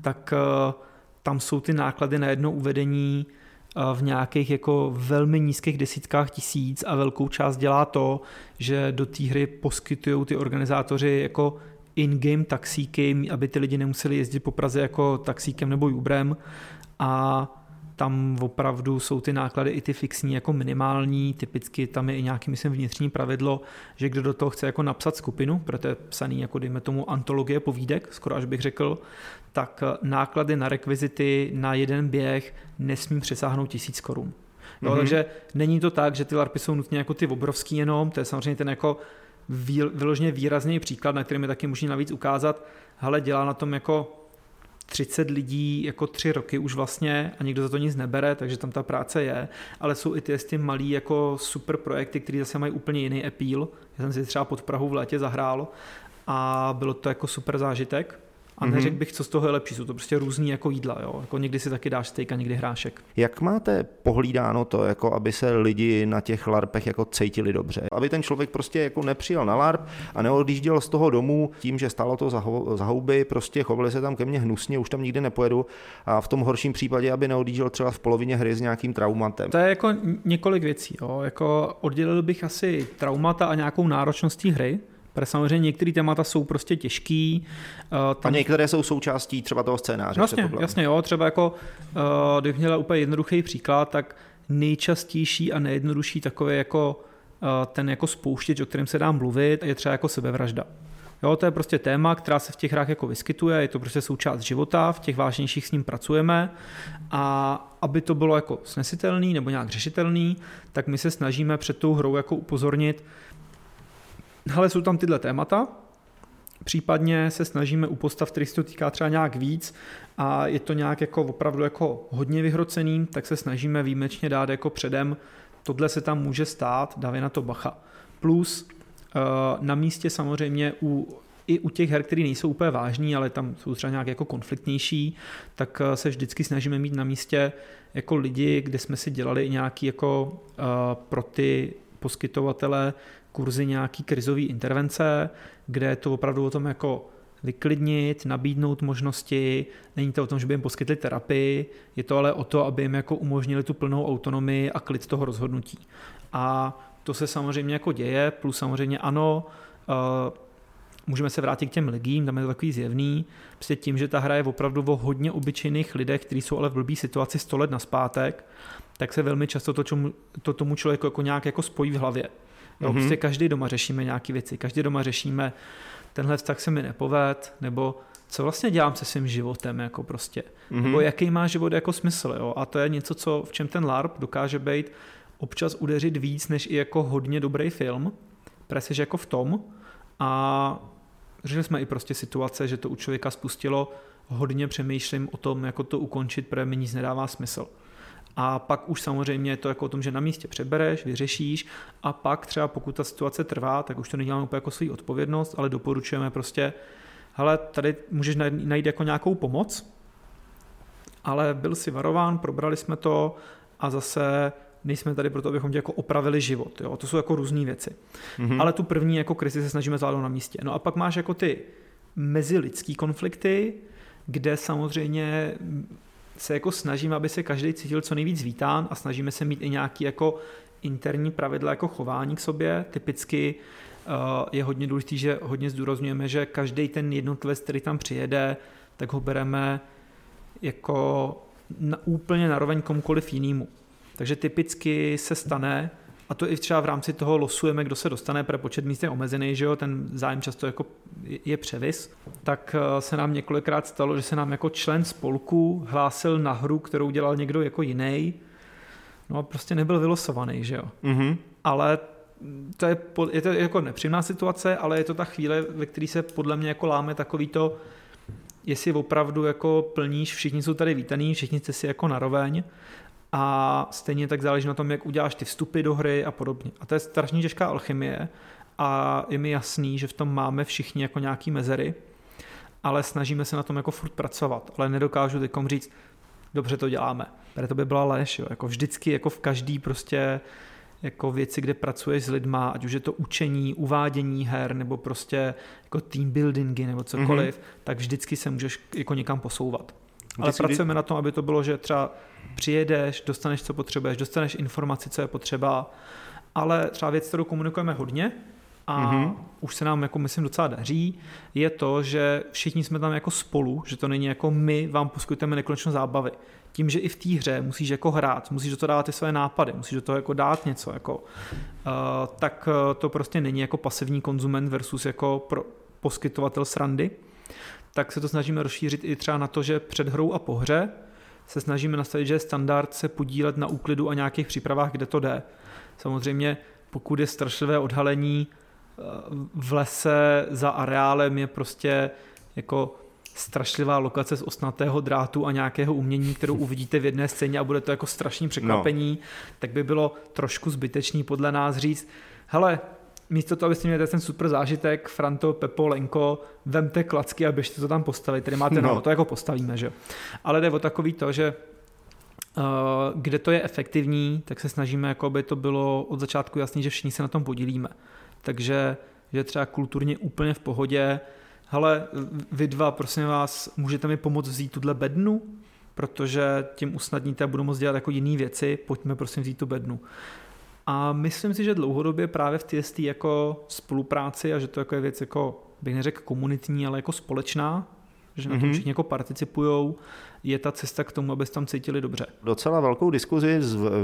tak uh, tam jsou ty náklady na jedno uvedení uh, v nějakých jako velmi nízkých desítkách tisíc a velkou část dělá to, že do té hry poskytují ty organizátoři jako in-game taxíky, aby ty lidi nemuseli jezdit po Praze jako taxíkem nebo Uberem a tam opravdu jsou ty náklady i ty fixní jako minimální, typicky tam je i nějaký, myslím, vnitřní pravidlo, že kdo do toho chce jako napsat skupinu, protože je psaný jako dejme tomu antologie povídek, skoro až bych řekl, tak náklady na rekvizity na jeden běh nesmí přesáhnout tisíc korun. Jo, Mhm. Takže není to tak, že ty larpy jsou nutně jako ty obrovský jenom, to je samozřejmě ten jako vyloženě výrazný příklad, na kterým je taky možný navíc ukázat, hele, dělá na tom jako 30 lidí jako tři roky už vlastně a nikdo za to nic nebere, takže tam ta práce je, ale jsou i ty, ty malý jako super projekty, které zase mají úplně jiný appeal. Já jsem si třeba pod Prahu v létě zahrál a bylo to jako super zážitek. A Mhm. neřekl bych, co z toho je lepší, jsou to prostě různý jako jídla, jo. Jako někdy si taky dáš steak a někdy hrášek. Jak máte pohlídáno to, jako aby se lidi na těch larpech jako cítili dobře? Aby ten člověk prostě jako nepřijel na larp a neodjížděl z toho domu tím, že stálo to za, ho, za houby, prostě chovali se tam ke mně hnusně, už tam nikdy nepojedu a v tom horším případě, aby neodjížděl třeba v polovině hry s nějakým traumatem. To je jako několik věcí, jo. Jako oddělil bych asi traumata a nějakou náročností hry, protože samozřejmě některé témata jsou prostě těžký. A tam některé jsou součástí třeba toho scénáře. Jasně, jasně, jo, třeba jako, uh, kdybych měla úplně jednoduchý příklad, tak nejčastější a nejjednodušší takové jako uh, ten jako spouštěč, o kterém se dá mluvit, je třeba jako sebevražda. Jo, to je prostě téma, která se v těch hrách jako vyskytuje, je to prostě součást života, v těch vážnějších s ním pracujeme a aby to bylo jako snesitelný nebo nějak řešitelný, tak my se snažíme před tou hrou jako upozornit, hele, jsou tam tyhle témata, Případně se snažíme u postav, který se to týká třeba nějak víc a je to nějak jako opravdu jako hodně vyhrocený, tak se snažíme výjimečně dát jako předem, tohle se tam může stát, dávej na to bacha. Plus eh, na místě samozřejmě u i u těch her, které nejsou úplně vážný, ale tam jsou třeba nějak jako konfliktnější, tak eh, se vždycky snažíme mít na místě jako lidi, kde jsme si dělali nějaký jako uh, pro ty poskytovatele kurzy nějaký krizový intervence, kde je to opravdu o tom jako vyklidnit, nabídnout možnosti, není to o tom, že by jim poskytli terapii, je to ale o to, aby jim jako umožnili tu plnou autonomii a klid toho rozhodnutí. A to se samozřejmě jako děje, plus samozřejmě ano, uh, můžeme se vrátit k těm legím, tam je to takový zjevný, prostě tím, že ta hra je opravdu o hodně obyčejných lidech, kteří jsou ale v blbý situaci 100 let naspátek, tak se velmi často to, čemu, to tomu člověku jako nějak jako spojí v hlavě. Jo, mm-hmm. prostě každý doma řešíme nějaké věci, každý doma řešíme tenhle vztah se mi nepoved, nebo co vlastně dělám se svým životem, jako prostě, mm-hmm. nebo jaký má život jako smysl, jo? a to je něco, co v čem ten LARP dokáže být občas udeřit víc, než i jako hodně dobrý film, preseš jako v tom a řešili jsme i prostě situace, že to u člověka spustilo hodně přemýšlím o tom, jako to ukončit, protože mi nic nedává smysl. A pak už samozřejmě je to jako o tom, že na místě přebereš, vyřešíš a pak třeba pokud ta situace trvá, tak už to neděláme úplně jako svou odpovědnost, ale doporučujeme prostě, hele, tady můžeš najít jako nějakou pomoc, ale byl si varován, probrali jsme to a zase nejsme tady proto, abychom tě jako opravili život. Jo? To jsou jako různé věci. Mm-hmm. Ale tu první jako krizi se snažíme zvládnout na místě. No a pak máš jako ty mezilidský konflikty, kde samozřejmě se jako snažíme, aby se každý cítil co nejvíc vítán a snažíme se mít i nějaký jako interní pravidla jako chování k sobě. Typicky uh, je hodně důležité, že hodně zdůrazňujeme, že každý ten jednotlivec, který tam přijede, tak ho bereme jako na, úplně naroveň komukoliv jinému. Takže typicky se stane, a to i třeba v rámci toho losujeme, kdo se dostane, pro počet míst je omezený, že jo, ten zájem často jako je převis, tak eh, se nám několikrát stalo, že se nám jako člen spolku hlásil na hru, kterou dělal někdo jako jiný, no a prostě nebyl vylosovaný, že jo. Mm-hmm. Ale to je, je to jako nepříjemná situace, ale je to ta chvíle, ve které se podle mě jako láme takový to, jestli opravdu jako plníš, všichni jsou tady vítaný, všichni jste si jako naroveň a stejně tak záleží na tom, jak uděláš ty vstupy do hry a podobně. A to je strašně těžká alchymie a je mi jasný, že v tom máme všichni jako nějaký mezery, ale snažíme se na tom jako furt pracovat, ale nedokážu teďkom říct, dobře to děláme. Protože to by byla lež, jo. Jako vždycky, jako v každý prostě jako věci, kde pracuješ s lidma, ať už je to učení, uvádění her, nebo prostě jako team buildingy, nebo cokoliv, mm-hmm. tak vždycky se můžeš jako někam posouvat. Ale Ty pracujeme kdy... na tom, aby to bylo, že třeba přijedeš, dostaneš, co potřebuješ, dostaneš informaci, co je potřeba, ale třeba věc, kterou komunikujeme hodně, a mm-hmm. už se nám, jako myslím, docela daří, je to, že všichni jsme tam jako spolu, že to není jako my vám poskytujeme nekonečno zábavy. Tím, že i v té hře musíš jako hrát, musíš do toho dát ty své nápady, musíš do toho jako dát něco, jako, uh, tak uh, to prostě není jako pasivní konzument versus jako pro poskytovatel srandy, tak se to snažíme rozšířit i třeba na to, že před hrou a po hře se snažíme nastavit, že je standard se podílet na úklidu a nějakých přípravách, kde to jde. Samozřejmě pokud je strašlivé odhalení eh, v lese za areálem je prostě jako strašlivá lokace z osnatého drátu a nějakého umění, kterou uvidíte v jedné scéně a bude to jako strašný překvapení, no. tak by bylo trošku zbytečný podle nás říct, hele, místo toho, abyste měli ten super zážitek, Franto, Pepo, Lenko, vemte klacky a běžte to tam postavit. Tady máte, no, no to jako postavíme, že Ale jde o takový to, že uh, kde to je efektivní, tak se snažíme, jako by to bylo od začátku jasný, že všichni se na tom podílíme. Takže že třeba kulturně úplně v pohodě, hele, vy dva, prosím vás, můžete mi pomoct vzít tuhle bednu, protože tím usnadníte a budu moct dělat jako jiné věci, pojďme prosím vzít tu bednu. A myslím si, že dlouhodobě právě v TST jako spolupráci a že to jako je věc jako, bych neřekl komunitní, ale jako společná, že na tom mm-hmm. všichni jako participují, je ta cesta k tomu, aby tam cítili dobře. Docela velkou diskuzi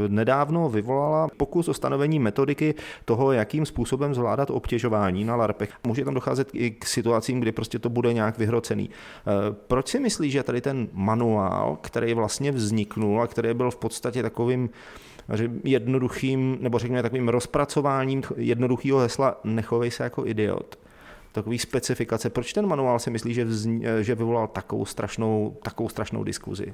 nedávno vyvolala pokus o stanovení metodiky toho, jakým způsobem zvládat obtěžování na LARPech. Může tam docházet i k situacím, kdy prostě to bude nějak vyhrocený. Eh, proč si myslíš, že tady ten manuál, který vlastně vzniknul a který byl v podstatě takovým jednoduchým, nebo řekněme takovým rozpracováním jednoduchého hesla nechovej se jako idiot. Takový specifikace. Proč ten manuál si myslí, že, vzni, že vyvolal takovou strašnou, takovou strašnou diskuzi?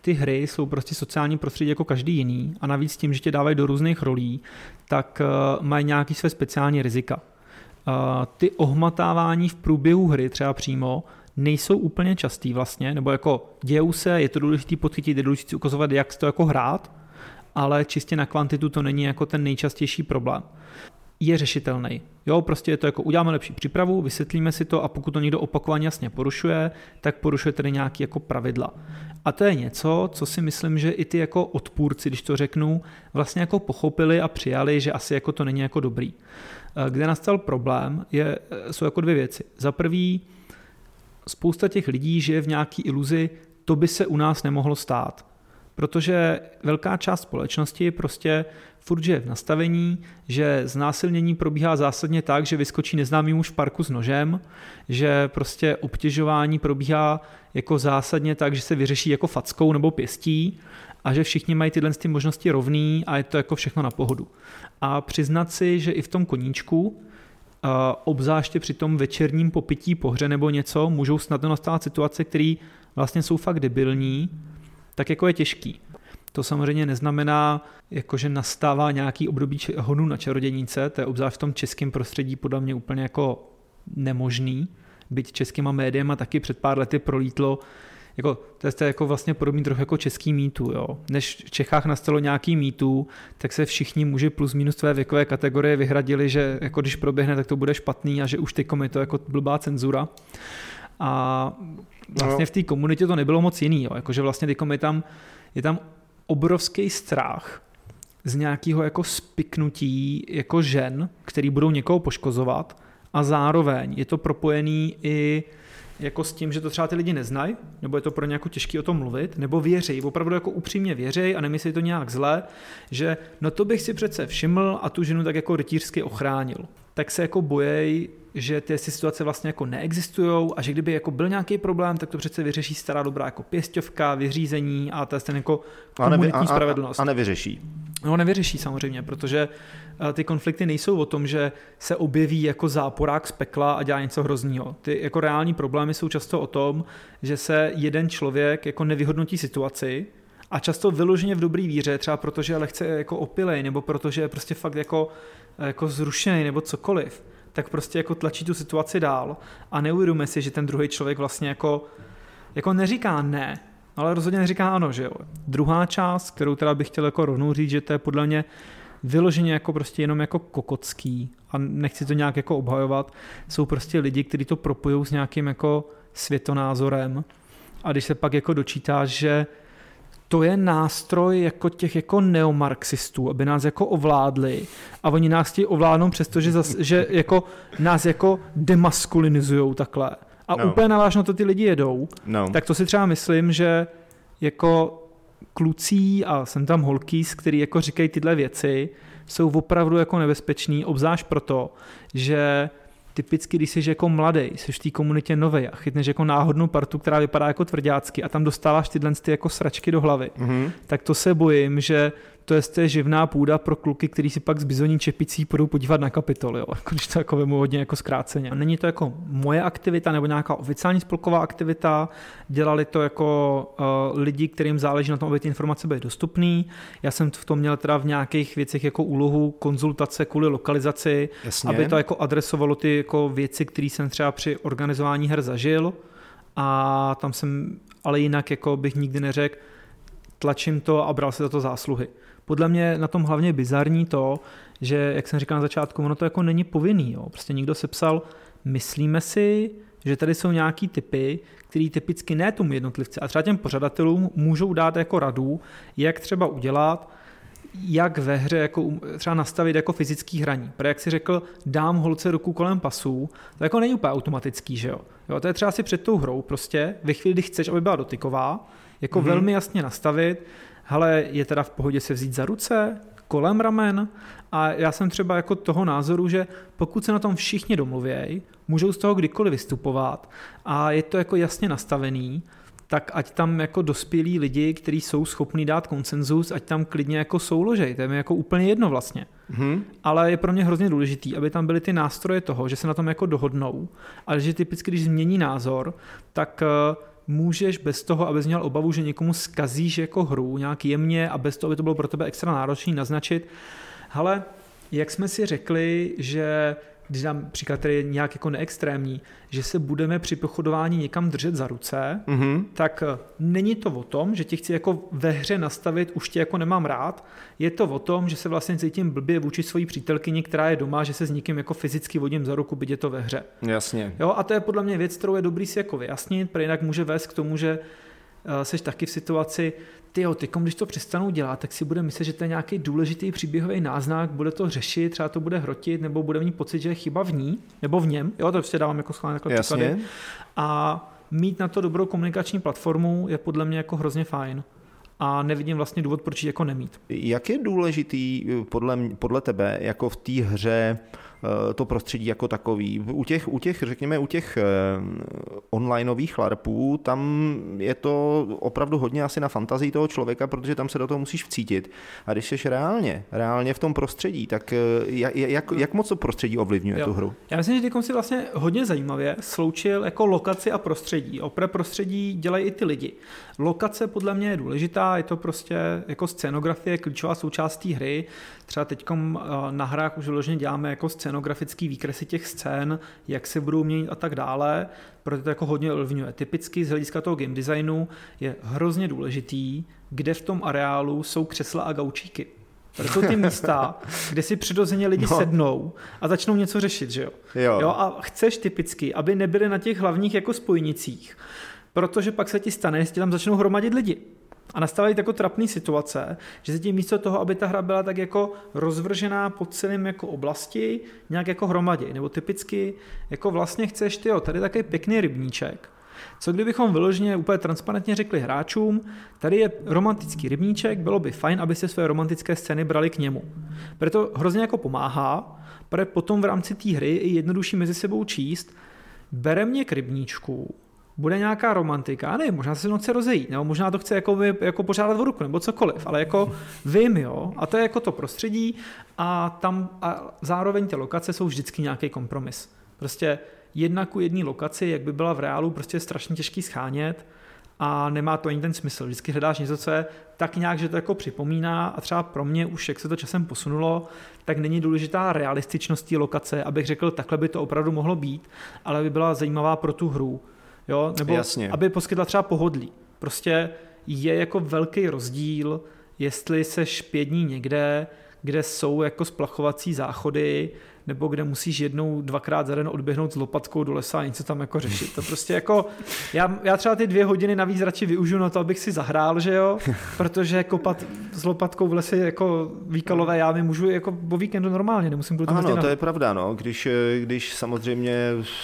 Ty hry jsou prostě sociální prostředí jako každý jiný a navíc tím, že tě dávají do různých rolí, tak uh, mají nějaký své speciální rizika. Uh, ty ohmatávání v průběhu hry třeba přímo nejsou úplně častý vlastně, nebo jako dějou se, je to důležité podchytit, je důležité ukazovat, jak to jako hrát, ale čistě na kvantitu to není jako ten nejčastější problém. je řešitelný. Jo, prostě je to jako uděláme lepší přípravu, vysvětlíme si to a pokud to někdo opakovaně jasně porušuje, tak porušuje tedy nějaký jako pravidla. A to je něco, co si myslím, že i ty jako odpůrci, když to řeknu, vlastně jako pochopili a přijali, že asi jako to není jako dobrý. Eh, kde nastal problém, je, eh, jsou jako dvě věci. Za prvý, spousta těch lidí žije v nějaký iluzi, to by se u nás nemohlo stát. Protože velká část společnosti prostě furt žije v nastavení, že znásilnění probíhá zásadně tak, že vyskočí neznámý muž v parku s nožem, že prostě obtěžování probíhá jako zásadně tak, že se vyřeší jako fackou nebo pěstí a že všichni mají tyhle ty možnosti rovný a je to jako všechno na pohodu. A přiznat si, že i v tom koníčku, obzáště při tom večerním popití pohře nebo něco, můžou snadno nastávat situace, které vlastně jsou fakt debilní, tak jako je těžký. To samozřejmě neznamená, jako že nastává nějaký období honu na čarodějnice, to je obzvlášť v tom českém prostředí podle mě úplně jako nemožný, byť českýma médiema taky před pár lety prolítlo, jako, to je, jako vlastně podobný trochu jako český mýtu. Jo. Než v Čechách nastalo nějaký mýtu, tak se všichni muži plus minus tvé věkové kategorie vyhradili, že jako když proběhne, tak to bude špatný a že už teďkom je to jako blbá cenzura. A vlastně v té komunitě to nebylo moc jiný. Jo. Jakože vlastně je tam, je tam obrovský strach z nějakého jako spiknutí jako žen, který budou někoho poškozovat a zároveň je to propojený i jako s tím, že to třeba ty lidi neznají, nebo je to pro ně jako těžké o tom mluvit, nebo věří, opravdu jako upřímně věří a nemyslí to nějak zle, že no to bych si přece všiml a tu ženu tak jako rytířsky ochránil. Tak se jako bojej, že ty situace vlastně jako neexistují a že kdyby jako byl nějaký problém, tak to přece vyřeší stará dobrá jako pěstovka, vyřízení a to je ten jako komunitní a nevy, a, spravedlnost. A, nevyřeší. No nevyřeší samozřejmě, protože eh, ty konflikty nejsou o tom, že se objeví jako záporák z pekla a dělá něco hroznýho. Ty jako reální problémy jsou často o tom, že se jeden člověk jako nevyhodnotí situaci a často vyloženě v dobrý víře, třeba protože je lehce jako opilej, nebo protože je prostě fakt jako, jako zrušený, nebo cokoliv, tak prostě jako tlačí tu situaci dál a neuvědomuje si, že ten druhý člověk vlastně jako, jako neříká ne, ale rozhodně neříká ano, že jo. Druhá část, kterou teda bych chtěl jako rovnou říct, že to je podle mě vyloženě jako prostě jenom jako kokocký a nechci to nějak jako obhajovat, jsou prostě lidi, kteří to propojují s nějakým jako světonázorem a když se pak jako dočítáš, že to je nástroj jako těch jako neomarxistů, aby nás jako ovládli a oni nás chtějí ovládnout přestože zas, že jako nás jako demaskulinizují takhle a no. úplně navážno to ty lidi jedou, no. tak to si třeba myslím, že jako klucí a jsem tam holky, který jako říkají tyhle věci, jsou opravdu jako nebezpečný, obzvlášť proto, že typicky, když jsi jako mladý, jsi v té komunitě nový a chytneš jako náhodnou partu, která vypadá jako tvrdácky a tam dostáváš tyhle ty jako sračky do hlavy, mm-hmm. tak to se bojím, že to je, živná půda pro kluky, kteří si pak s bizoní čepicí půjdou podívat na kapitol, jo? Jako, když to jako vemu hodně jako zkráceně. Není to jako moje aktivita nebo nějaká oficiální spolková aktivita, dělali to jako uh, lidi, kterým záleží na tom, aby ty informace byly dostupné. Já jsem v tom měl teda v nějakých věcech jako úlohu konzultace kvůli lokalizaci, Jasně. aby to jako adresovalo ty jako věci, které jsem třeba při organizování her zažil a tam jsem ale jinak jako bych nikdy neřekl, tlačím to a bral se za to zásluhy podle mě na tom hlavně bizarní to, že, jak jsem říkal na začátku, ono to jako není povinný. Jo. Prostě někdo sepsal, myslíme si, že tady jsou nějaký typy, který typicky ne tomu jednotlivci a třeba těm pořadatelům můžou dát jako radu, jak třeba udělat, jak ve hře jako třeba nastavit jako fyzický hraní. Protože jak si řekl, dám holce ruku kolem pasů, to jako není úplně automatický, že jo? jo to je třeba si před tou hrou prostě, ve chvíli, kdy chceš, aby byla dotyková, jako mm-hmm. velmi jasně nastavit, hele, je teda v pohodě se vzít za ruce, kolem ramen a já jsem třeba jako toho názoru, že pokud se na tom všichni domluvějí, můžou z toho kdykoliv vystupovat a je to jako jasně nastavený, tak ať tam jako dospělí lidi, kteří jsou schopní dát konsenzus, ať tam klidně jako souložej, to je mi jako úplně jedno vlastně. Mm-hmm. Ale je pro mě hrozně důležitý, aby tam byly ty nástroje toho, že se na tom jako dohodnou, ale že typicky, když změní názor, tak uh, můžeš bez toho, abys měl obavu, že někomu skazíš jako hru nějak jemně a bez toho, aby to bylo pro tebe extra náročný, naznačit, hele, jak jsme si řekli, že když dám příklad, který je nějak jako neextrémní, že se budeme při pochodování někam držet za ruce, Mhm. tak eh, není to o tom, že tě chci jako ve hře nastavit, už tě jako nemám rád, je to o tom, že se vlastně cítím blbě vůči svojí přítelkyni, která je doma, že se s někým jako fyzicky vodím za ruku, byť je to ve hře. Jasně. Jo, a to je podle mě věc, kterou je dobrý si jako vyjasnit, protože jinak může vést k tomu, že seš taky v situaci, ty jo, tykom, když to přestanou dělat, tak si bude myslet, že to je nějaký důležitý příběhový náznak, bude to řešit, třeba to bude hrotit, nebo bude mít pocit, že je chyba v ní, nebo v něm. Jo, to prostě dávám jako schválně takhle příklady. A mít na to dobrou komunikační platformu je podle mě jako hrozně fajn. A nevidím vlastně důvod, proč ji jako nemít. Jak je důležitý eh, podle, podle tebe jako v té hře eh, to prostředí jako takový? U těch, u těch řekněme, u těch eh, onlineových larpů, tam je to opravdu hodně asi na fantazii toho člověka, protože tam se do toho musíš vcítit. A když jsi reálně, reálně v tom prostředí, tak eh, jak, jak, jak moc to prostředí ovlivňuje Jo. tu hru? Já myslím, že teď si vlastně hodně zajímavě sloučil jako lokaci a prostředí. Opra prostředí dělají i ty lidi. Lokace podle mě je důležitá, je to prostě jako scénografie, klíčová součást té hry. Třeba teď na hrách už vyloženě děláme jako scénografický výkresy těch scén, jak se budou měnit a tak dále, proto to jako hodně ovlivňuje. Typicky z hlediska toho game designu je hrozně důležitý, kde v tom areálu jsou křesla a gaučíky. To jsou ty místa, [laughs] kde si přirozeně lidi No. no. sednou a začnou něco řešit, že jo? Jo. jo? A chceš typicky, aby nebyly na těch hlavních jako spojnicích, protože pak se ti stane, že ti tam začnou hromadit lidi. A nastávají jako trapné situace, že se ti místo toho, aby ta hra byla tak jako rozvržená po celém jako oblasti, nějak jako hromadě. Nebo typicky jako vlastně chceš, ty tady takový pěkný rybníček, co kdybychom vyloženě úplně transparentně řekli hráčům, tady je romantický rybníček, bylo by fajn, aby se své romantické scény brali k němu. Proto hrozně jako pomáhá, protože potom v rámci té hry je jednodušší mezi sebou číst, bere mě k rybníčku, bude nějaká romantika, ne, možná se chce rozejít, nebo možná to chce jako, jako požádat o ruku, nebo cokoliv, ale jako vím, jo, a to je jako to prostředí a tam a zároveň ty lokace jsou vždycky nějaký kompromis. Prostě jedna ku jedné lokaci, jak by byla v reálu, prostě je strašně těžký schánět a nemá to ani ten smysl. Vždycky hledáš něco, co je tak nějak, že to jako připomíná a třeba pro mě už, jak se to časem posunulo, tak není důležitá realističnost té lokace, abych řekl, takhle by to opravdu mohlo být, ale by byla zajímavá pro tu hru. Jo? Nebo Jasně. aby poskytla třeba pohodlí. Prostě je jako velký rozdíl, jestli seš pět dní někde, kde jsou jako splachovací záchody, nebo kde musíš jednou, dvakrát za den odběhnout s lopatkou do lesa a něco tam jako řešit. To prostě jako, [laughs] já, já třeba ty dvě hodiny navíc radši využiju na to, abych si zahrál, že jo, protože kopat s lopatkou v lese jako výkalové jámy můžu jako po víkendu normálně, nemusím kvůli tomu Ano, to je pravda, no. Když, eh, když samozřejmě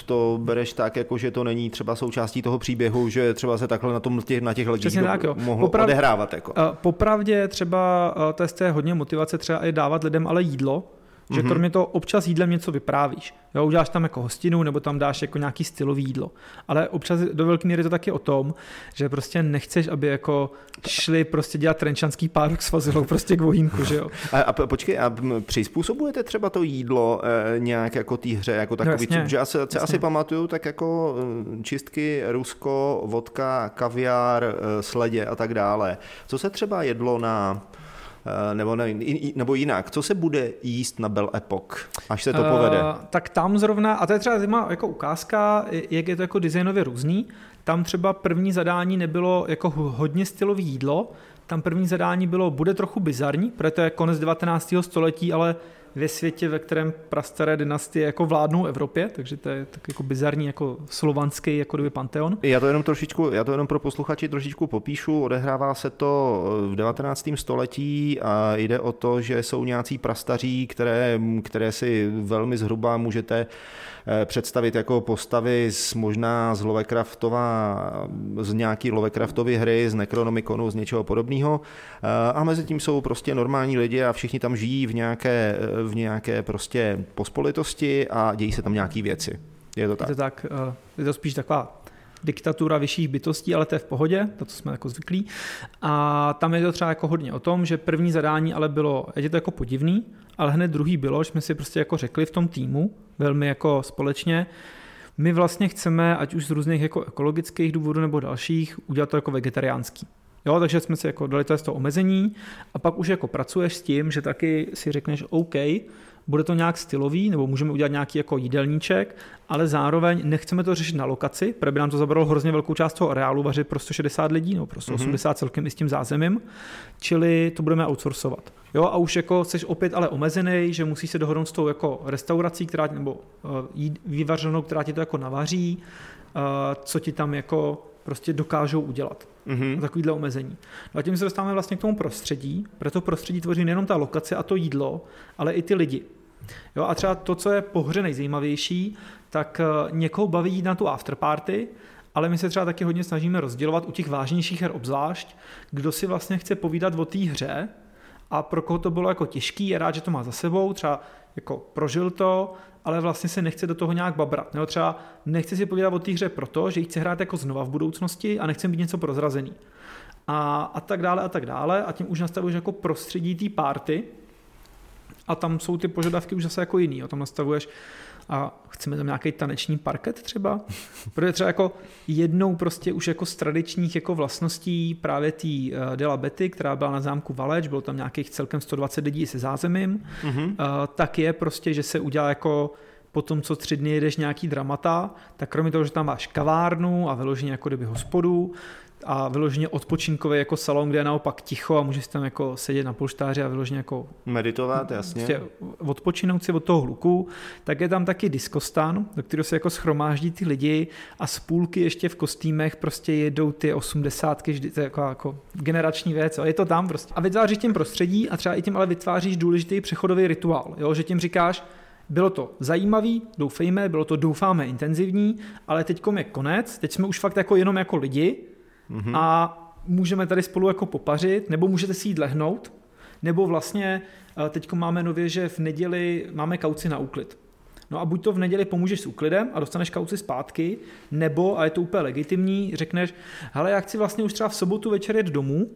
to bereš tak, jako že to není třeba součástí toho příběhu, že třeba se takhle na, tom, těch, na těch Přesně tak, jo. mohlo Poprav- odehrávat. Jako. A Popravdě třeba, a to je hodně motivace třeba i dávat lidem ale jídlo, že Mhm. kromě toho občas jídlem něco vyprávíš. Jo, uděláš tam jako hostinu nebo tam dáš jako nějaký stylový jídlo. Ale občas do velké míry to taky o tom, že prostě nechceš, aby jako šli prostě dělat trenčanský párok s fazilou prostě k vohínku, že jo. A, a po- počkej, a přizpůsobujete třeba to jídlo e, nějak jako té hře, jako takový, jasně, co, že já se, se asi jasně. pamatuju, tak jako eh, čistky, Rusko, vodka, kaviár, eh, sledě a tak dále. Co se třeba jedlo na nebo, ne, nebo jinak, co se bude jíst na Bell Epoch, až se to povede? Uh, tak tam zrovna, a to je třeba zajímavá jako ukázka, jak je to jako designově různý, tam třeba první zadání nebylo jako ho- hodně stylový jídlo, tam první zadání bylo, bude trochu bizarní, protože to je konec 19. století, ale ve světě, ve kterém prastaré dynastie jako vládnou Evropě, takže to je tak jako bizarní, jako slovanský, jako kdyby panteon. Já to jenom trošičku, já to jenom pro posluchači trošičku popíšu. Odehrává se to v 19. století a jde o to, že jsou nějací prastaří, které, které si velmi zhruba můžete eh, představit jako postavy z možná z Lovecraftova, z nějaký Lovecraftovy hry, z Necronomiconu, z něčeho podobného. Eh, A mezi tím jsou prostě normální lidi a všichni tam žijí v nějaké, v nějaké prostě pospolitosti a dějí se tam nějaké věci. Je to Je tak? to tak, eh, je to spíš taková diktatura vyšších bytostí, ale to je v pohodě, to, co jsme jako zvyklí. A tam je to třeba jako hodně o tom, že první zadání ale bylo, je to jako podivný, ale hned druhý bylo, že jsme si prostě jako řekli v tom týmu, velmi jako společně, my vlastně chceme, ať už z různých jako ekologických důvodů nebo dalších, udělat to jako vegetariánský. Jo, takže jsme si jako dali to, to omezení a pak už jako pracuješ s tím, že taky si řekneš OK, bude to nějak stylový, nebo můžeme udělat nějaký jako jídelníček, ale zároveň nechceme to řešit na lokaci, protože by nám to zabralo hrozně velkou část toho areálu vařit pro 160 lidí, no pro 180 mm-hmm. celkem i s tím zázemím, čili to budeme outsourcovat. Jo, a už jako jsi opět ale omezený, že musí se dohodnout s tou jako restaurací, která, nebo uh, vyvařenou, která ti to jako navaří, uh, co ti tam jako prostě dokážou udělat. Mm-hmm. Takovýhle omezení. No a tím se dostáváme vlastně k tomu prostředí, proto prostředí tvoří nejenom ta lokace a to jídlo, ale i ty lidi. Jo, a třeba to, co je pohře nejzajímavější, tak eh, někoho baví jít na tu afterparty, ale my se třeba taky hodně snažíme rozdělovat u těch vážnějších her obzvlášť, kdo si vlastně chce povídat o té hře a pro koho to bylo jako těžký, je rád, že to má za sebou, třeba jako prožil to, ale vlastně se nechce do toho nějak babrat. Nebo třeba nechce si povídat o té hře proto, že ji chce hrát jako znova v budoucnosti a nechce být něco prozrazený. A, a tak dále a tak dále a tím už nastavuješ jako prostředí té party a tam jsou ty požadavky už zase jako jiný. Jo. Tam nastavuješ a chceme tam nějaký taneční parket třeba, protože třeba jako jednou prostě už jako z tradičních jako vlastností právě té uh, Dela Betty, která byla na zámku Valeč, bylo tam nějakých celkem 120 lidí se zázemím, mm-hmm. uh, tak je prostě, že se udělá jako po tom, co tři dny jedeš nějaký dramata, tak kromě toho, že tam máš kavárnu a vyloženě jako kdyby hospodu, a vyloženě odpočinkový jako salon, kde je naopak ticho a můžeš tam jako sedět na polštáři a vyloženě jako meditovat, jasně. Prostě odpočinout si od toho hluku, tak je tam taky diskostan, do kterého se jako schromáždí ty lidi a z půlky ještě v kostýmech prostě jedou ty osmdesátky, vždy, to je jako, jako generační věc, jo. je to tam prostě. A vytváříš tím prostředí a třeba i tím ale vytváříš důležitý přechodový rituál, jo, že tím říkáš, bylo to zajímavý, doufejme, bylo to doufáme intenzivní, ale teď je konec, teď jsme už fakt jako jenom jako lidi, mm-hmm. a můžeme tady spolu jako popařit, nebo můžete si jít lehnout, nebo vlastně eh, teď máme nově, že v neděli máme kauci na úklid. No a buď to v neděli pomůžeš s úklidem a dostaneš kauci zpátky, nebo, a je to úplně legitimní, řekneš, hele, já chci vlastně už třeba v sobotu večer jet domů,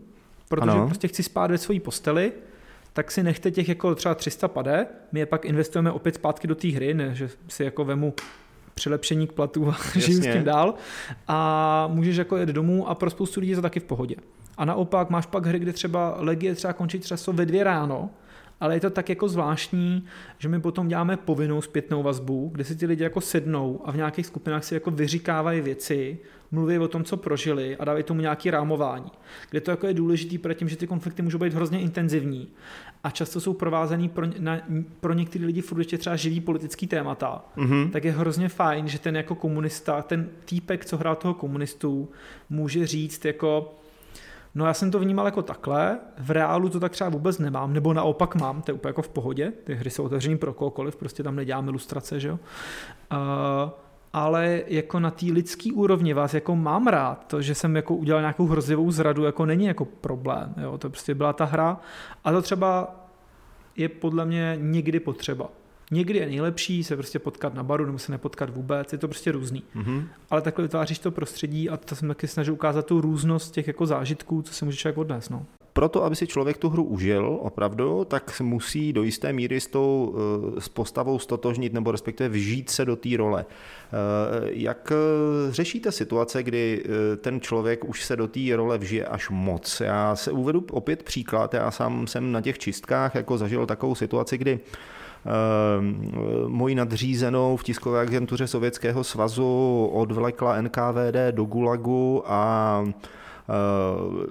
protože ano. prostě chci spát ve své posteli, tak si nechte těch jako třeba 300 pade, my je pak investujeme opět zpátky do té hry, ne, že si jako vemu přilepšení k platu a [laughs] žiju s tím dál. A můžeš jako jet domů a pro spoustu lidí je to taky v pohodě. A naopak máš pak hry, kde třeba legie třeba končí třeba ve dvě ráno, ale je to tak jako zvláštní, že my potom děláme povinnou zpětnou vazbu, kde si ty lidi jako sednou a v nějakých skupinách si jako vyříkávají věci, mluví o tom, co prožili a dávají tomu nějaký rámování. Kde to jako je důležitý pro tím, že ty konflikty můžou být hrozně intenzivní a často jsou provázaný pro, na, pro některé lidi furt ještě třeba živý politický témata, mm-hmm. tak je hrozně fajn, že ten jako komunista, ten týpek, co hrál toho komunistu, může říct jako No já jsem to vnímal jako takhle, v reálu to tak třeba vůbec nemám, nebo naopak mám, to je úplně jako v pohodě, ty hry jsou otevřený pro kohokoliv, prostě tam neděláme ilustrace, že jo. Uh, ale jako na té lidské úrovni vás jako mám rád, to, že jsem jako udělal nějakou hrozivou zradu, jako není jako problém, jo, to prostě byla ta hra a to třeba je podle mě někdy potřeba. Někdy je nejlepší se prostě potkat na baru nebo se nepotkat vůbec, je to prostě různý. Mm-hmm. Ale takhle vytváříš to prostředí a to jsem taky snažil ukázat tu různost těch jako zážitků, co se může člověk odnést. No proto, aby si člověk tu hru užil opravdu, tak musí do jisté míry s tou eh, s postavou stotožnit nebo respektive vžít se do té role. Eh, jak eh, řešíte situace, kdy ten člověk už se do té role vžije až moc? Já se uvedu opět příklad, já sám jsem na těch čistkách jako zažil takovou situaci, kdy moji nadřízenou v tiskové agentuře Sovětského svazu odvlekla NKVD do Gulagu a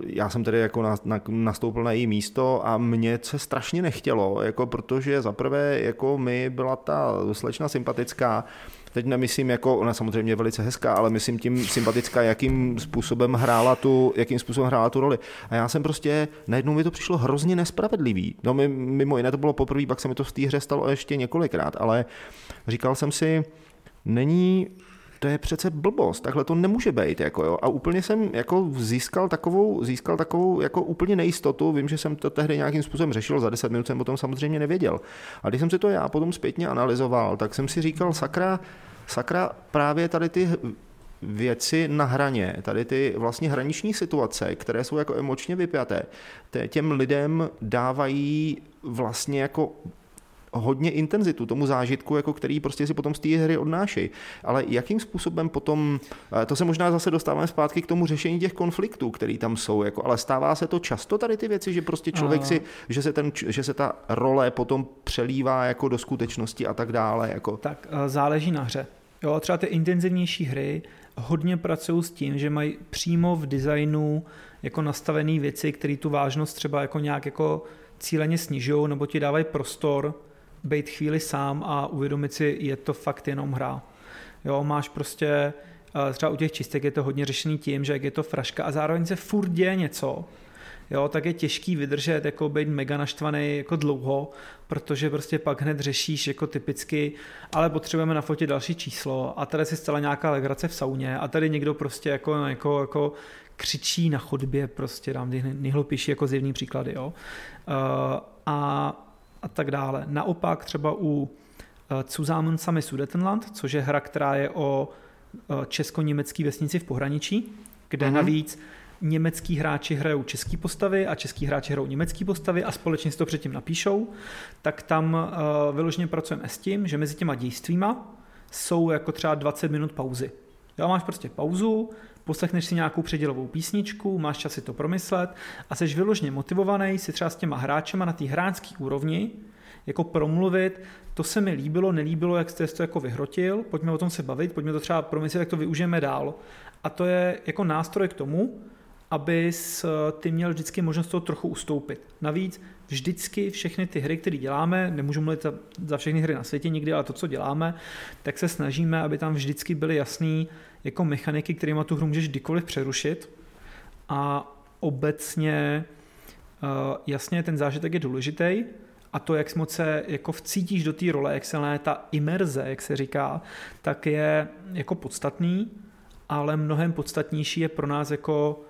já jsem tedy jako nastoupil na její místo a mě se strašně nechtělo, jako protože zaprvé jako mi byla ta slečna sympatická, teď nemyslím jako, ona samozřejmě je velice hezká, ale myslím tím sympatická, jakým způsobem hrála tu, jakým způsobem hrála tu roli. A já jsem prostě, najednou mi to přišlo hrozně nespravedlivý. No mimo jiné to bylo poprvé, pak se mi to v té hře stalo ještě několikrát, ale říkal jsem si, není to je přece blbost, takhle to nemůže být. Jako jo. A úplně jsem jako získal takovou, získal takovou jako úplně nejistotu, vím, že jsem to tehdy nějakým způsobem řešil, za 10 minut jsem o tom samozřejmě nevěděl. A když jsem si to já potom zpětně analyzoval, tak jsem si říkal, sakra, sakra právě tady ty věci na hraně, tady ty vlastně hraniční situace, které jsou jako emočně vypjaté, těm lidem dávají vlastně jako hodně intenzitu tomu zážitku, jako který prostě si potom z té hry odnášejí. Ale jakým způsobem potom, eh, to se možná zase dostáváme zpátky k tomu řešení těch konfliktů, který tam jsou, jako, ale stává se to často tady ty věci, že prostě člověk si, že se, ten, že se ta role potom přelívá jako do skutečnosti a tak dále. Jako. Tak eh, záleží na hře. Jo, třeba ty intenzivnější hry hodně pracují s tím, že mají přímo v designu jako nastavené věci, které tu vážnost třeba jako nějak jako cíleně snižují nebo ti dávají prostor být chvíli sám a uvědomit si, je to fakt jenom hra. Jo, máš prostě, eh, třeba u těch čistek je to hodně řešený tím, že jak je to fraška a zároveň se furt děje něco, jo, tak je těžký vydržet, jako být mega naštvaný jako dlouho, protože prostě pak hned řešíš jako typicky, ale potřebujeme nafotit další číslo a tady si stala nějaká legrace v sauně a tady někdo prostě jako, jako, jako křičí na chodbě, prostě dám ty nejhlupější jako zjevný příklady, jo. Uh, a, a tak dále. Naopak třeba u Zusammen sami Sudetenland, což je hra, která je o uh, česko-německý vesnici v pohraničí, kde mm-hmm. navíc německý hráči hrajou český postavy a český hráči hrajou německý postavy a společně si to předtím napíšou, tak tam uh, vyloženě pracujeme s tím, že mezi těma dějstvíma jsou jako třeba 20 minut pauzy. Jo, máš prostě pauzu, poslechneš si nějakou předělovou písničku, máš čas si to promyslet a jsi vyloženě motivovaný si třeba s těma hráčema na té hráčské úrovni jako promluvit, to se mi líbilo, nelíbilo, jak jste to jako vyhrotil, pojďme o tom se bavit, pojďme to třeba promyslet, jak to využijeme dál. A to je jako nástroj k tomu, abys eh, ty měl vždycky možnost toho trochu ustoupit. Navíc vždycky všechny ty hry, které děláme, nemůžu mluvit za, za všechny hry na světě nikdy, ale to, co děláme, tak se snažíme, aby tam vždycky byly jasné jako mechaniky, kterými tu hru můžeš kdykoliv přerušit. A obecně uh, jasně ten zážitek je důležitý a to, jak moc se jako vcítíš do té role, jak se ta imerze, jak se říká, tak je jako podstatný, ale mnohem podstatnější je pro nás jako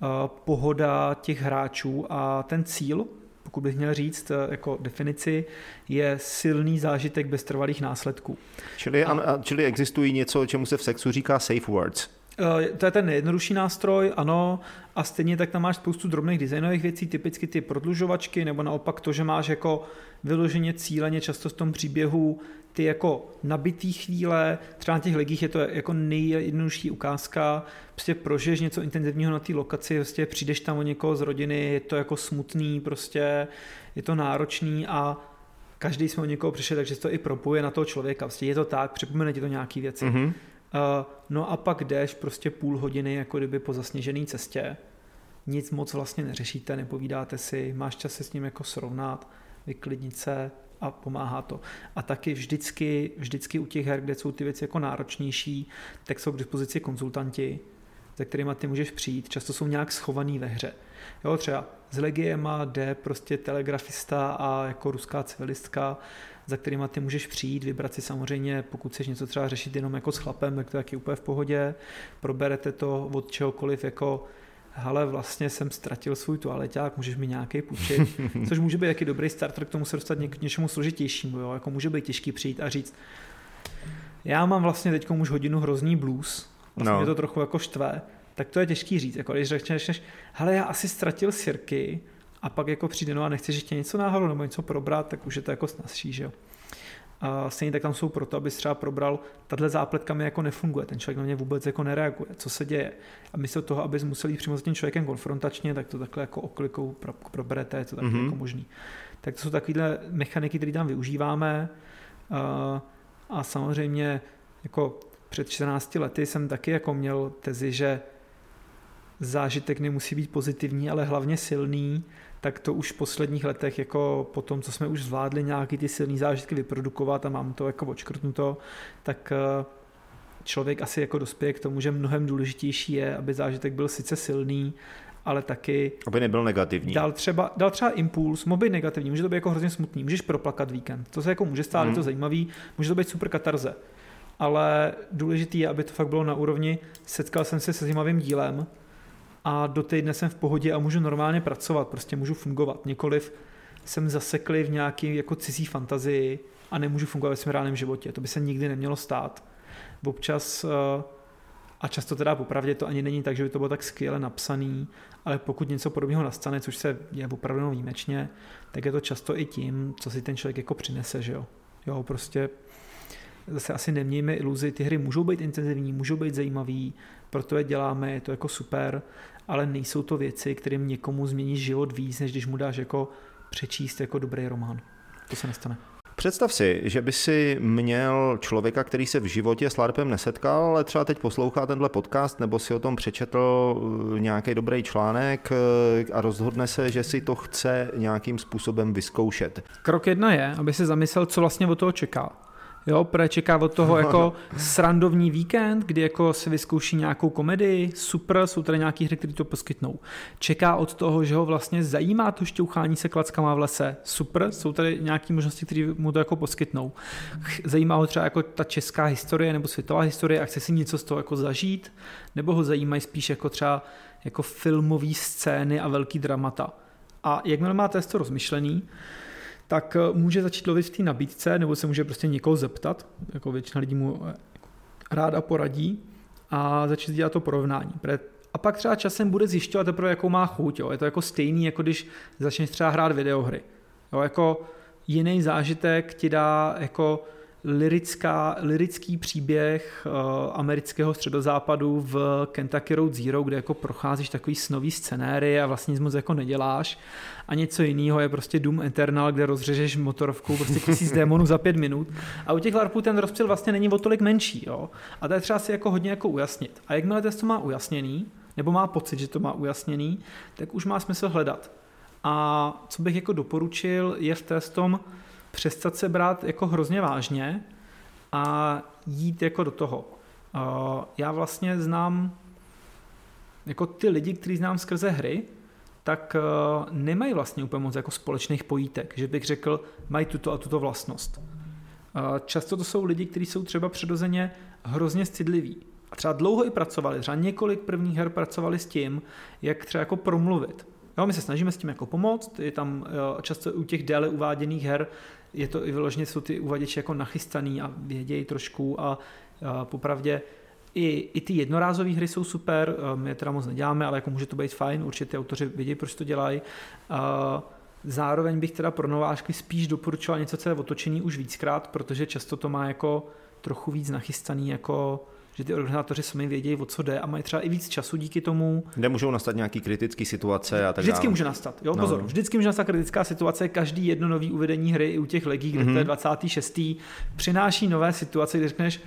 uh, pohoda těch hráčů a ten cíl, pokud bych měl říct eh, jako definici, je silný zážitek bez trvalých následků. Čili, a, čili existují něco, čemu se v sexu říká safe words. Eh, to je ten nejjednodušší nástroj, ano, a stejně tak tam máš spoustu drobných designových věcí, typicky ty prodlužovačky, nebo naopak to, že máš jako vyloženě cíleně často v tom příběhu ty jako nabitý chvíle, třeba na těch legích je to jako nejjednodušší ukázka, prostě prožiješ něco intenzivního na té lokaci, prostě přijdeš tam o někoho z rodiny, je to jako smutný, prostě je to náročný a každý jsme o někoho přišel, takže to i propuje na toho člověka, prostě je to tak, připomene ti to nějaký věci. Mm-hmm. Uh, no a pak jdeš prostě půl hodiny jako kdyby po zasněžené cestě, nic moc vlastně neřešíte, nepovídáte si, máš čas se s ním jako srovnat, vyklidnit se, a pomáhá to. A taky vždycky, vždycky u těch her, kde jsou ty věci jako náročnější, tak jsou k dispozici konzultanti, se kterými ty můžeš přijít. Často jsou nějak schovaný ve hře. Jo, třeba s Legiema jde prostě telegrafista a jako ruská civilistka, za kterýma ty můžeš přijít, vybrat si samozřejmě, pokud chceš něco třeba řešit jenom jako s chlapem, tak to je úplně v pohodě, proberete to od čehokoliv jako hele, vlastně jsem ztratil svůj toaleťák, můžeš mi nějaký půjčit, [laughs] což může být jaký dobrý starter k tomu se dostat k něčemu složitějšímu, jo? jako může být těžký přijít a říct, já mám vlastně teď už hodinu hrozný blues, vlastně no. mě to trochu jako štve, tak to je těžký říct, jako když řekneš, hele, já asi ztratil sirky a pak jako přijde, no a nechceš ještě něco náhodou nebo něco probrat, tak už je to jako snazší, že jo. A stejně tak tam jsou proto, aby třeba probral, tahle zápletka mi jako nefunguje, ten člověk na mě vůbec jako nereaguje, co se děje. A místo toho, abys musel jít přímo s tím člověkem konfrontačně, tak to takhle jako oklikou pro, proberete, je to taky mm-hmm. jako možný. Tak to jsou takovéhle mechaniky, které tam využíváme. A, a samozřejmě jako před 14 lety jsem taky jako měl tezi, že zážitek nemusí být pozitivní, ale hlavně silný tak to už v posledních letech, jako po tom, co jsme už zvládli nějaký ty silný zážitky vyprodukovat a mám to jako očkrtnuto, tak eh, člověk asi jako dospěje k tomu, že mnohem důležitější je, aby zážitek byl sice silný, ale taky... Aby nebyl negativní. Dal třeba, dal třeba impuls, mohl být negativní, může to být jako hrozně smutný, můžeš proplakat víkend, to se jako může stát, hmm. je to zajímavý, může to být super katarze, ale důležitý je, aby to fakt bylo na úrovni, setkal jsem se se zajímavým dílem, a do týdne jsem v pohodě a můžu normálně pracovat, prostě můžu fungovat. Nikoliv jsem zasekli v nějaký jako cizí fantazii a nemůžu fungovat ve svém reálném životě. To by se nikdy nemělo stát. Občas uh, A často teda popravdě to ani není tak, že by to bylo tak skvěle napsaný, ale pokud něco podobného nastane, což se je opravdu výjimečně, tak je to často i tím, co si ten člověk jako přinese, že jo. Jo, prostě zase asi nemějme iluzi, ty hry můžou být intenzivní, můžou být zajímavý, proto je děláme, je to jako super, ale nejsou to věci, kterým někomu změní život víc, než když mu dáš jako přečíst jako dobrý román. To se nestane. Představ si, že by si měl člověka, který se v životě s LARPem nesetkal, ale třeba teď poslouchá tenhle podcast nebo si o tom přečetl eh, nějaký dobrý článek eh, a rozhodne se, že si to chce nějakým způsobem vyzkoušet. Krok jedna je, aby se zamyslel, co vlastně od toho čeká. Jo, protože čeká od toho jako srandovní víkend, kdy jako se vyzkouší nějakou komedii, super, jsou tady nějaký hry, které to poskytnou. Čeká od toho, že ho vlastně zajímá to šťouchání se klackama v lese, super, jsou tady nějaké možnosti, které mu to jako poskytnou. Zajímá ho třeba jako ta česká historie nebo světová historie a chce si něco z toho jako zažít, nebo ho zajímají spíš jako třeba jako filmové scény a velký dramata. A jakmile máte to rozmyšlený, tak eh, může začít lovit v té nabídce, nebo se může prostě někoho zeptat, jako většina lidí mu eh, ráda poradí a začít dělat to porovnání. A pak třeba časem bude zjišťovat teprve, jakou má chuť. Jo. Je to jako stejný, jako když začneš třeba hrát videohry. Jo, jako jiný zážitek ti dá jako lirická, lirický příběh uh, amerického středozápadu v Kentucky Road Zero, kde jako procházíš takový snový scenéry a vlastně nic moc jako neděláš. A něco jiného je prostě Doom Eternal, kde rozřežeš motorovkou prostě tisíc démonů za pět minut. A u těch LARPů ten rozptyl vlastně není o tolik menší. Jo? A to je třeba si jako hodně jako ujasnit. A jakmile to má ujasněný, nebo má pocit, že to má ujasněný, tak už má smysl hledat. A co bych jako doporučil, je v té tom, přestat se brát jako hrozně vážně a jít jako do toho. Já vlastně znám jako ty lidi, kteří znám skrze hry, tak e, nemají vlastně úplně moc jako společných pojítek, že bych řekl, mají tuto a tuto vlastnost. Často to jsou lidi, kteří jsou třeba přirozeně hrozně citliví. A třeba dlouho i pracovali, třeba několik prvních her pracovali s tím, jak třeba jako promluvit. Jo, my se snažíme s tím jako pomoct, je tam často u těch déle uváděných her je to i vyloženě, jsou ty uvaděči jako nachystaný a vědějí trošku a, a popravdě i, i ty jednorázové hry jsou super, my je teda moc neděláme, ale jako může to být fajn, určitě autoři vědí, proč to dělají. Zároveň bych teda pro nováčky spíš doporučoval něco, co je otočený už víckrát, protože často to má jako trochu víc nachystaný jako že ty organizátoři sami vědějí, o co jde a mají třeba i víc času díky tomu. Kde můžou nastat nějaké kritické situace a tak Vždycky dále. může nastat, jo, no. pozor, vždycky může nastat kritická situace, každý jedno nový uvedení hry i u těch legí, kde mm-hmm. to je 26. Mhm. přináší nové situace, kde řekneš,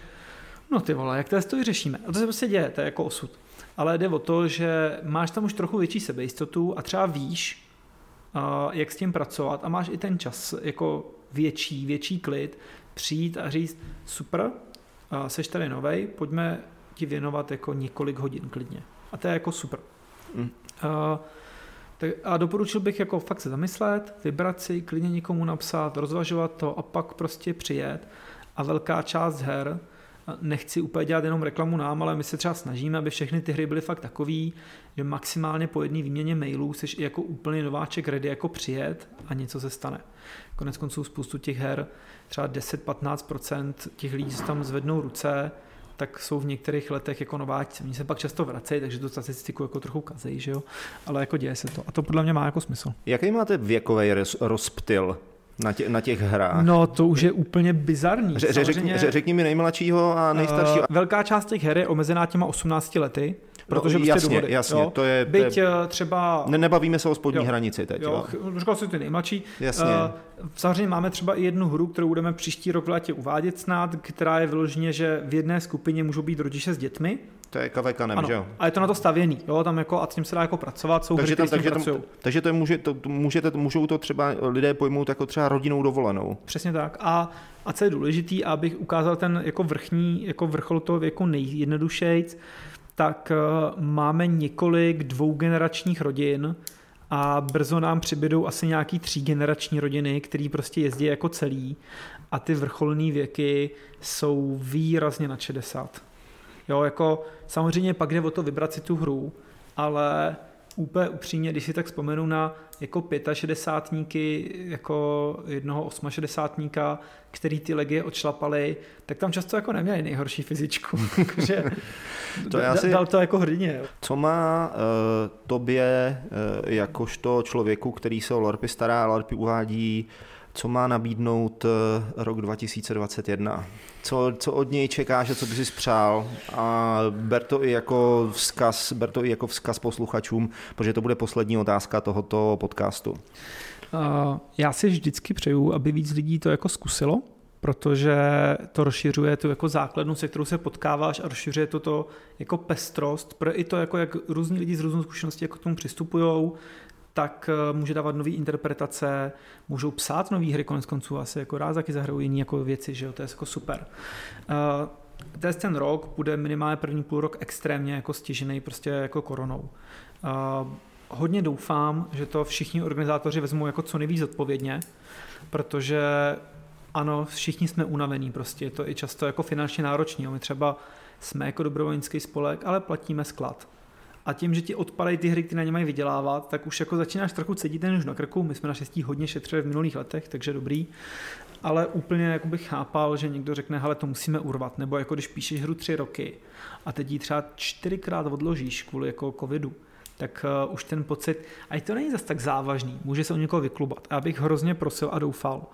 no ty vole, jak to to řešíme. A to se prostě děje, to je jako osud. Ale jde o to, že máš tam už trochu větší sebejistotu a třeba víš, jak s tím pracovat a máš i ten čas jako větší, větší klid, přijít a říct, super, seš tady novej, pojďme ti věnovat jako několik hodin klidně. A to je jako super. Mm. A, tak, a doporučil bych jako fakt se zamyslet, vybrat si, klidně někomu napsat, rozvažovat to a pak prostě přijet. A velká část her, nechci úplně dělat jenom reklamu nám, ale my se třeba snažíme, aby všechny ty hry byly fakt takový, že maximálně po jedné výměně mailů jsi i jako úplně nováček ready jako přijet a něco se stane. Konec konců spoustu těch her, třeba 10-15% těch lidí, co tam zvednou ruce, tak jsou v některých letech jako nováčci. Oni se pak často vracejí, takže tu statistiku jako trochu kazejí, že jo? Ale jako děje se to. A to podle mě má jako smysl. Jaký máte věkový rozptyl na, tě, na těch hrách? No, to už je úplně bizarní. Ře, řekni, řekni mi nejmladšího a nejstaršího. Uh, velká část těch her je omezená těma 18 lety. Protože no, jasně, důvody, jasně, jo? to je... Byť to je, eh, třeba... Ne, nebavíme se o spodní jo, hranici teď. Jo, jo. říkal si ty nejmladší. Jasně. Uh, samozřejmě máme třeba i jednu hru, kterou budeme příští rok v létě uvádět snad, která je vyloženě, že v jedné skupině můžou být rodiče s dětmi. To je kavekanem, ano, že jo? A je to na to stavěný, jo, tam jako a s tím se dá jako pracovat, jsou takže hry, tam, takže, tam, takže to může, to, můžete, můžou to třeba lidé pojmout jako třeba rodinou dovolenou. Přesně tak. A, a co je důležitý, abych ukázal ten jako vrchní, jako vrchol toho věku nejjednodušejc, tak eh, máme několik dvougeneračních rodin a brzo nám přibydou asi nějaký třígenerační rodiny, který prostě jezdí jako celý a ty vrcholné věky jsou výrazně na 60. Jo, jako samozřejmě pak jde o to vybrat si tu hru, ale úplně upřímně, když si tak vzpomenu na jako 65 jako jednoho 68 který ty legie odšlapali, tak tam často jako neměli nejhorší fyzičku. [laughs] Takže To je asi- dal to jako hrdině. jo. Co má uh, tobě, uh, jakožto člověku, který se o LARPy stará a LARPy uvádí, co má nabídnout uh, rok 2021? Co, co od něj čekáš a co by si spřál? A ber to i jako vzkaz, ber to i jako vzkaz posluchačům, protože to bude poslední otázka tohoto podcastu. Uh, Já si vždycky přeju, aby víc lidí to jako zkusilo, protože to rozšiřuje tu jako základnu, se kterou se potkáváš a rozšiřuje to to jako pestrost, pro i to, jako jak různí lidi z různou zkušeností jako k tomu přistupují, tak eh, může dávat nové interpretace, můžou psát nové hry, konec konců asi jako rád taky zahrajou jiné jako věci, že jo, to je jako super. Uh, Dnes ten rok bude minimálně první půl rok extrémně jako stěžený prostě jako koronou. Uh, hodně doufám, že to všichni organizátoři vezmou jako co nejvíc odpovědně, protože ano, všichni jsme unavení prostě, je to i často jako finančně náročný. My třeba jsme jako dobrovolnický spolek, ale platíme sklad. A tím, že ti odpadají ty hry, které na ně mají vydělávat, tak už jako začínáš trochu cítit ten už na krku. My jsme naštěstí hodně šetřili v minulých letech, takže dobrý. Ale úplně jako bych chápal, že někdo řekne, hele, to musíme urvat. Nebo jako když píšeš hru tři roky a teď ji třeba čtyřikrát odložíš kvůli jako covidu, tak uh, už ten pocit, a to není zas tak závažný, může se o někoho vyklubat. Já bych hrozně prosil a doufal,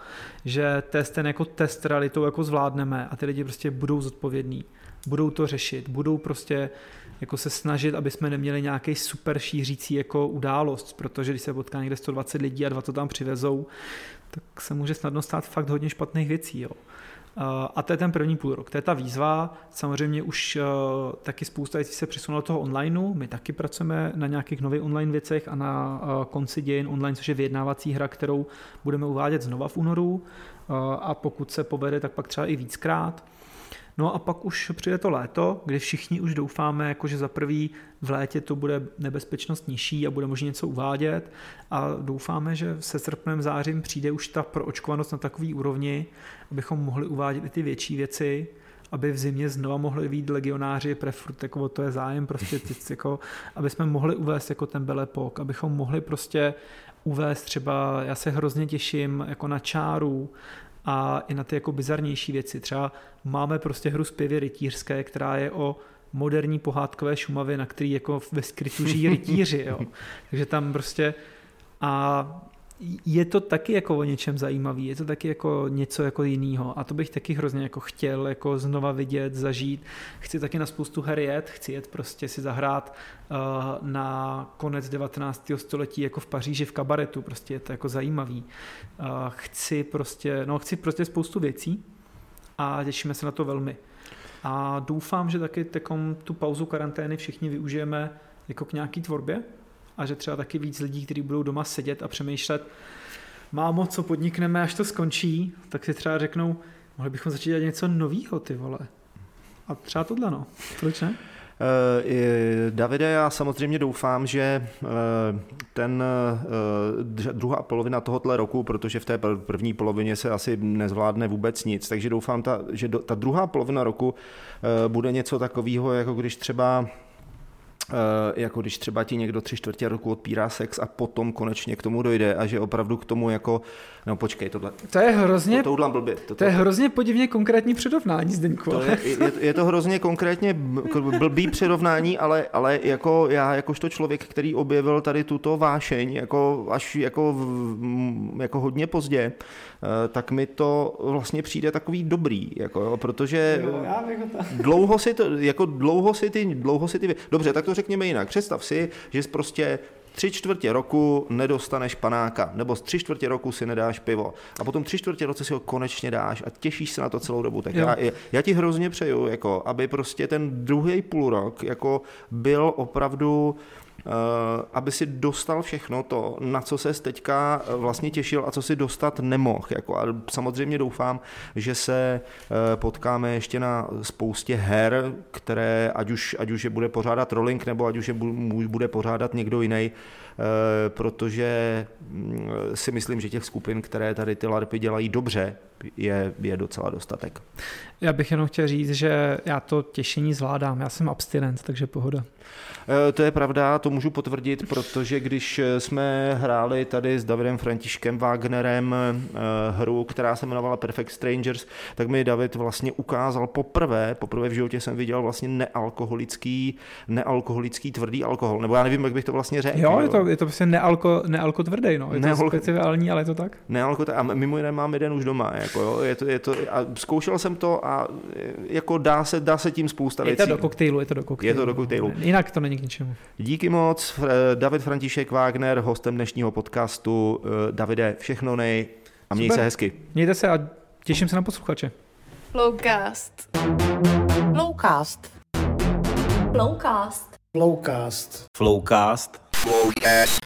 že test ten jako test realitou jako zvládneme a ty lidi prostě budou zodpovědní, budou to řešit, budou prostě jako se snažit, aby jsme neměli nějaký super šířící jako událost, protože když se potká někde 120 lidí a dva to tam přivezou, tak se může snadno stát fakt hodně špatných věcí. Jo. A to je ten první půl rok. To je ta výzva. Samozřejmě už uh, taky spousta věcí se přesunulo do toho onlineu. My taky pracujeme na nějakých nových online věcech a na uh, konci dějin online, což je vyjednávací hra, kterou budeme uvádět znova v únoru. Uh, A pokud se povede, tak pak třeba i víckrát. No a pak už přijde to léto, kdy všichni už doufáme, jako že za prvý v létě to bude nebezpečnost nižší a bude možné něco uvádět. A doufáme, že se srpnem, zářím přijde už ta proočkovanost na takový úrovni, abychom mohli uvádět i ty větší věci, aby v zimě znova mohli být legionáři, prefurt, jako to je zájem, prostě [laughs] ty, jako, aby jsme mohli uvést jako ten belepok, abychom mohli prostě uvést třeba, já se hrozně těším jako na čáru, a i na ty jako bizarnější věci. Třeba máme prostě hru zpěvy rytířské, která je o moderní pohádkové Šumavě, na který jako ve skrytu žijí rytíři. Jo. [laughs] Takže tam prostě a je to taky jako o něčem zajímavý, je to taky jako něco jako jiného a to bych taky hrozně jako chtěl jako znova vidět, zažít. Chci taky na spoustu her jet, chci jet prostě si zahrát uh, na konec 19. století jako v Paříži v kabaretu, prostě je to jako zajímavý. Uh, chci prostě, no chci prostě spoustu věcí a těšíme se na to velmi. A doufám, že taky tu pauzu karantény všichni využijeme jako k nějaký tvorbě, a že třeba taky víc lidí, kteří budou doma sedět a přemýšlet, mámo, co podnikneme, až to skončí, tak si třeba řeknou, mohli bychom začít dělat něco nového, ty vole. A třeba tohle, no. Proč ne? Eh, Davide, já samozřejmě doufám, že eh, ten eh, druhá polovina tohohle roku, protože v té pr- první polovině se asi nezvládne vůbec nic, takže doufám, že ta druhá polovina roku bude něco takového, jako když třeba jako když třeba ti někdo tři čtvrtě roku odpírá sex a potom konečně k tomu dojde a že opravdu k tomu jako, no počkej, tohle, To je hrozně, to, to blbě. To, to je hrozně podivně konkrétní předovnání, Zdeňku. to je, je, je to hrozně konkrétně k- blbý přirovnání, ale, ale jako já, jakožto člověk, který objevil tady tuto vášeň jako až jako, jako hodně pozdě, eh, tak mi to vlastně přijde takový dobrý, jako, jo, protože dlouho si, to, jako dlouho si ty, dlouho si ty, dobře, tak to řekněme jinak. Představ si, že jsi prostě tři čtvrtě roku nedostaneš panáka, nebo z tři čtvrtě roku si nedáš pivo a potom tři čtvrtě roce si ho konečně dáš a těšíš se na to celou dobu. Tak Jo. já, já ti hrozně přeju, jako, aby prostě ten druhý půl rok jako byl opravdu aby si dostal všechno to, na co se teďka eh, vlastně těšil a co si dostat nemohl. Jako. A samozřejmě doufám, že se eh, potkáme ještě na spoustě her, které ať už, ať už je bude pořádat Rolling, nebo ať už je bude pořádat někdo jiný, protože mm, si myslím, že těch skupin, které tady ty larpy dělají dobře, je, je docela dostatek. Já bych jenom chtěl říct, že já to těšení zvládám. Já jsem abstinent, takže pohoda. Eh, to je pravda, to můžu potvrdit, protože když jsme hráli tady s Davidem Františkem Wagnerem eh, hru, která se jmenovala Perfect Strangers, tak mi David vlastně ukázal poprvé, poprvé v životě jsem viděl vlastně nealkoholický, nealkoholický tvrdý alkohol, nebo já nevím, jak bych to vlastně řekl. Jo, je to, je to prostě nealko, nealko tvrdý, no. Je to Nealko- speciální, ale je to tak. Nealko, a mimo jiné mám jeden už doma, jako jo, je to, je to, a zkoušel jsem to a jako dá se, dá se tím spousta Je věcí. to do koktejlu, je to do koktejlu. Je to do koktejlu. Jinak to není k ničemu. Díky moc, David František Wagner, hostem dnešního podcastu. E, Davide, všechno nej a měj Super. se hezky. Mějte se a těším se na posluchače. Flowcast. Flowcast. Flowcast. Flowcast. Flowcast.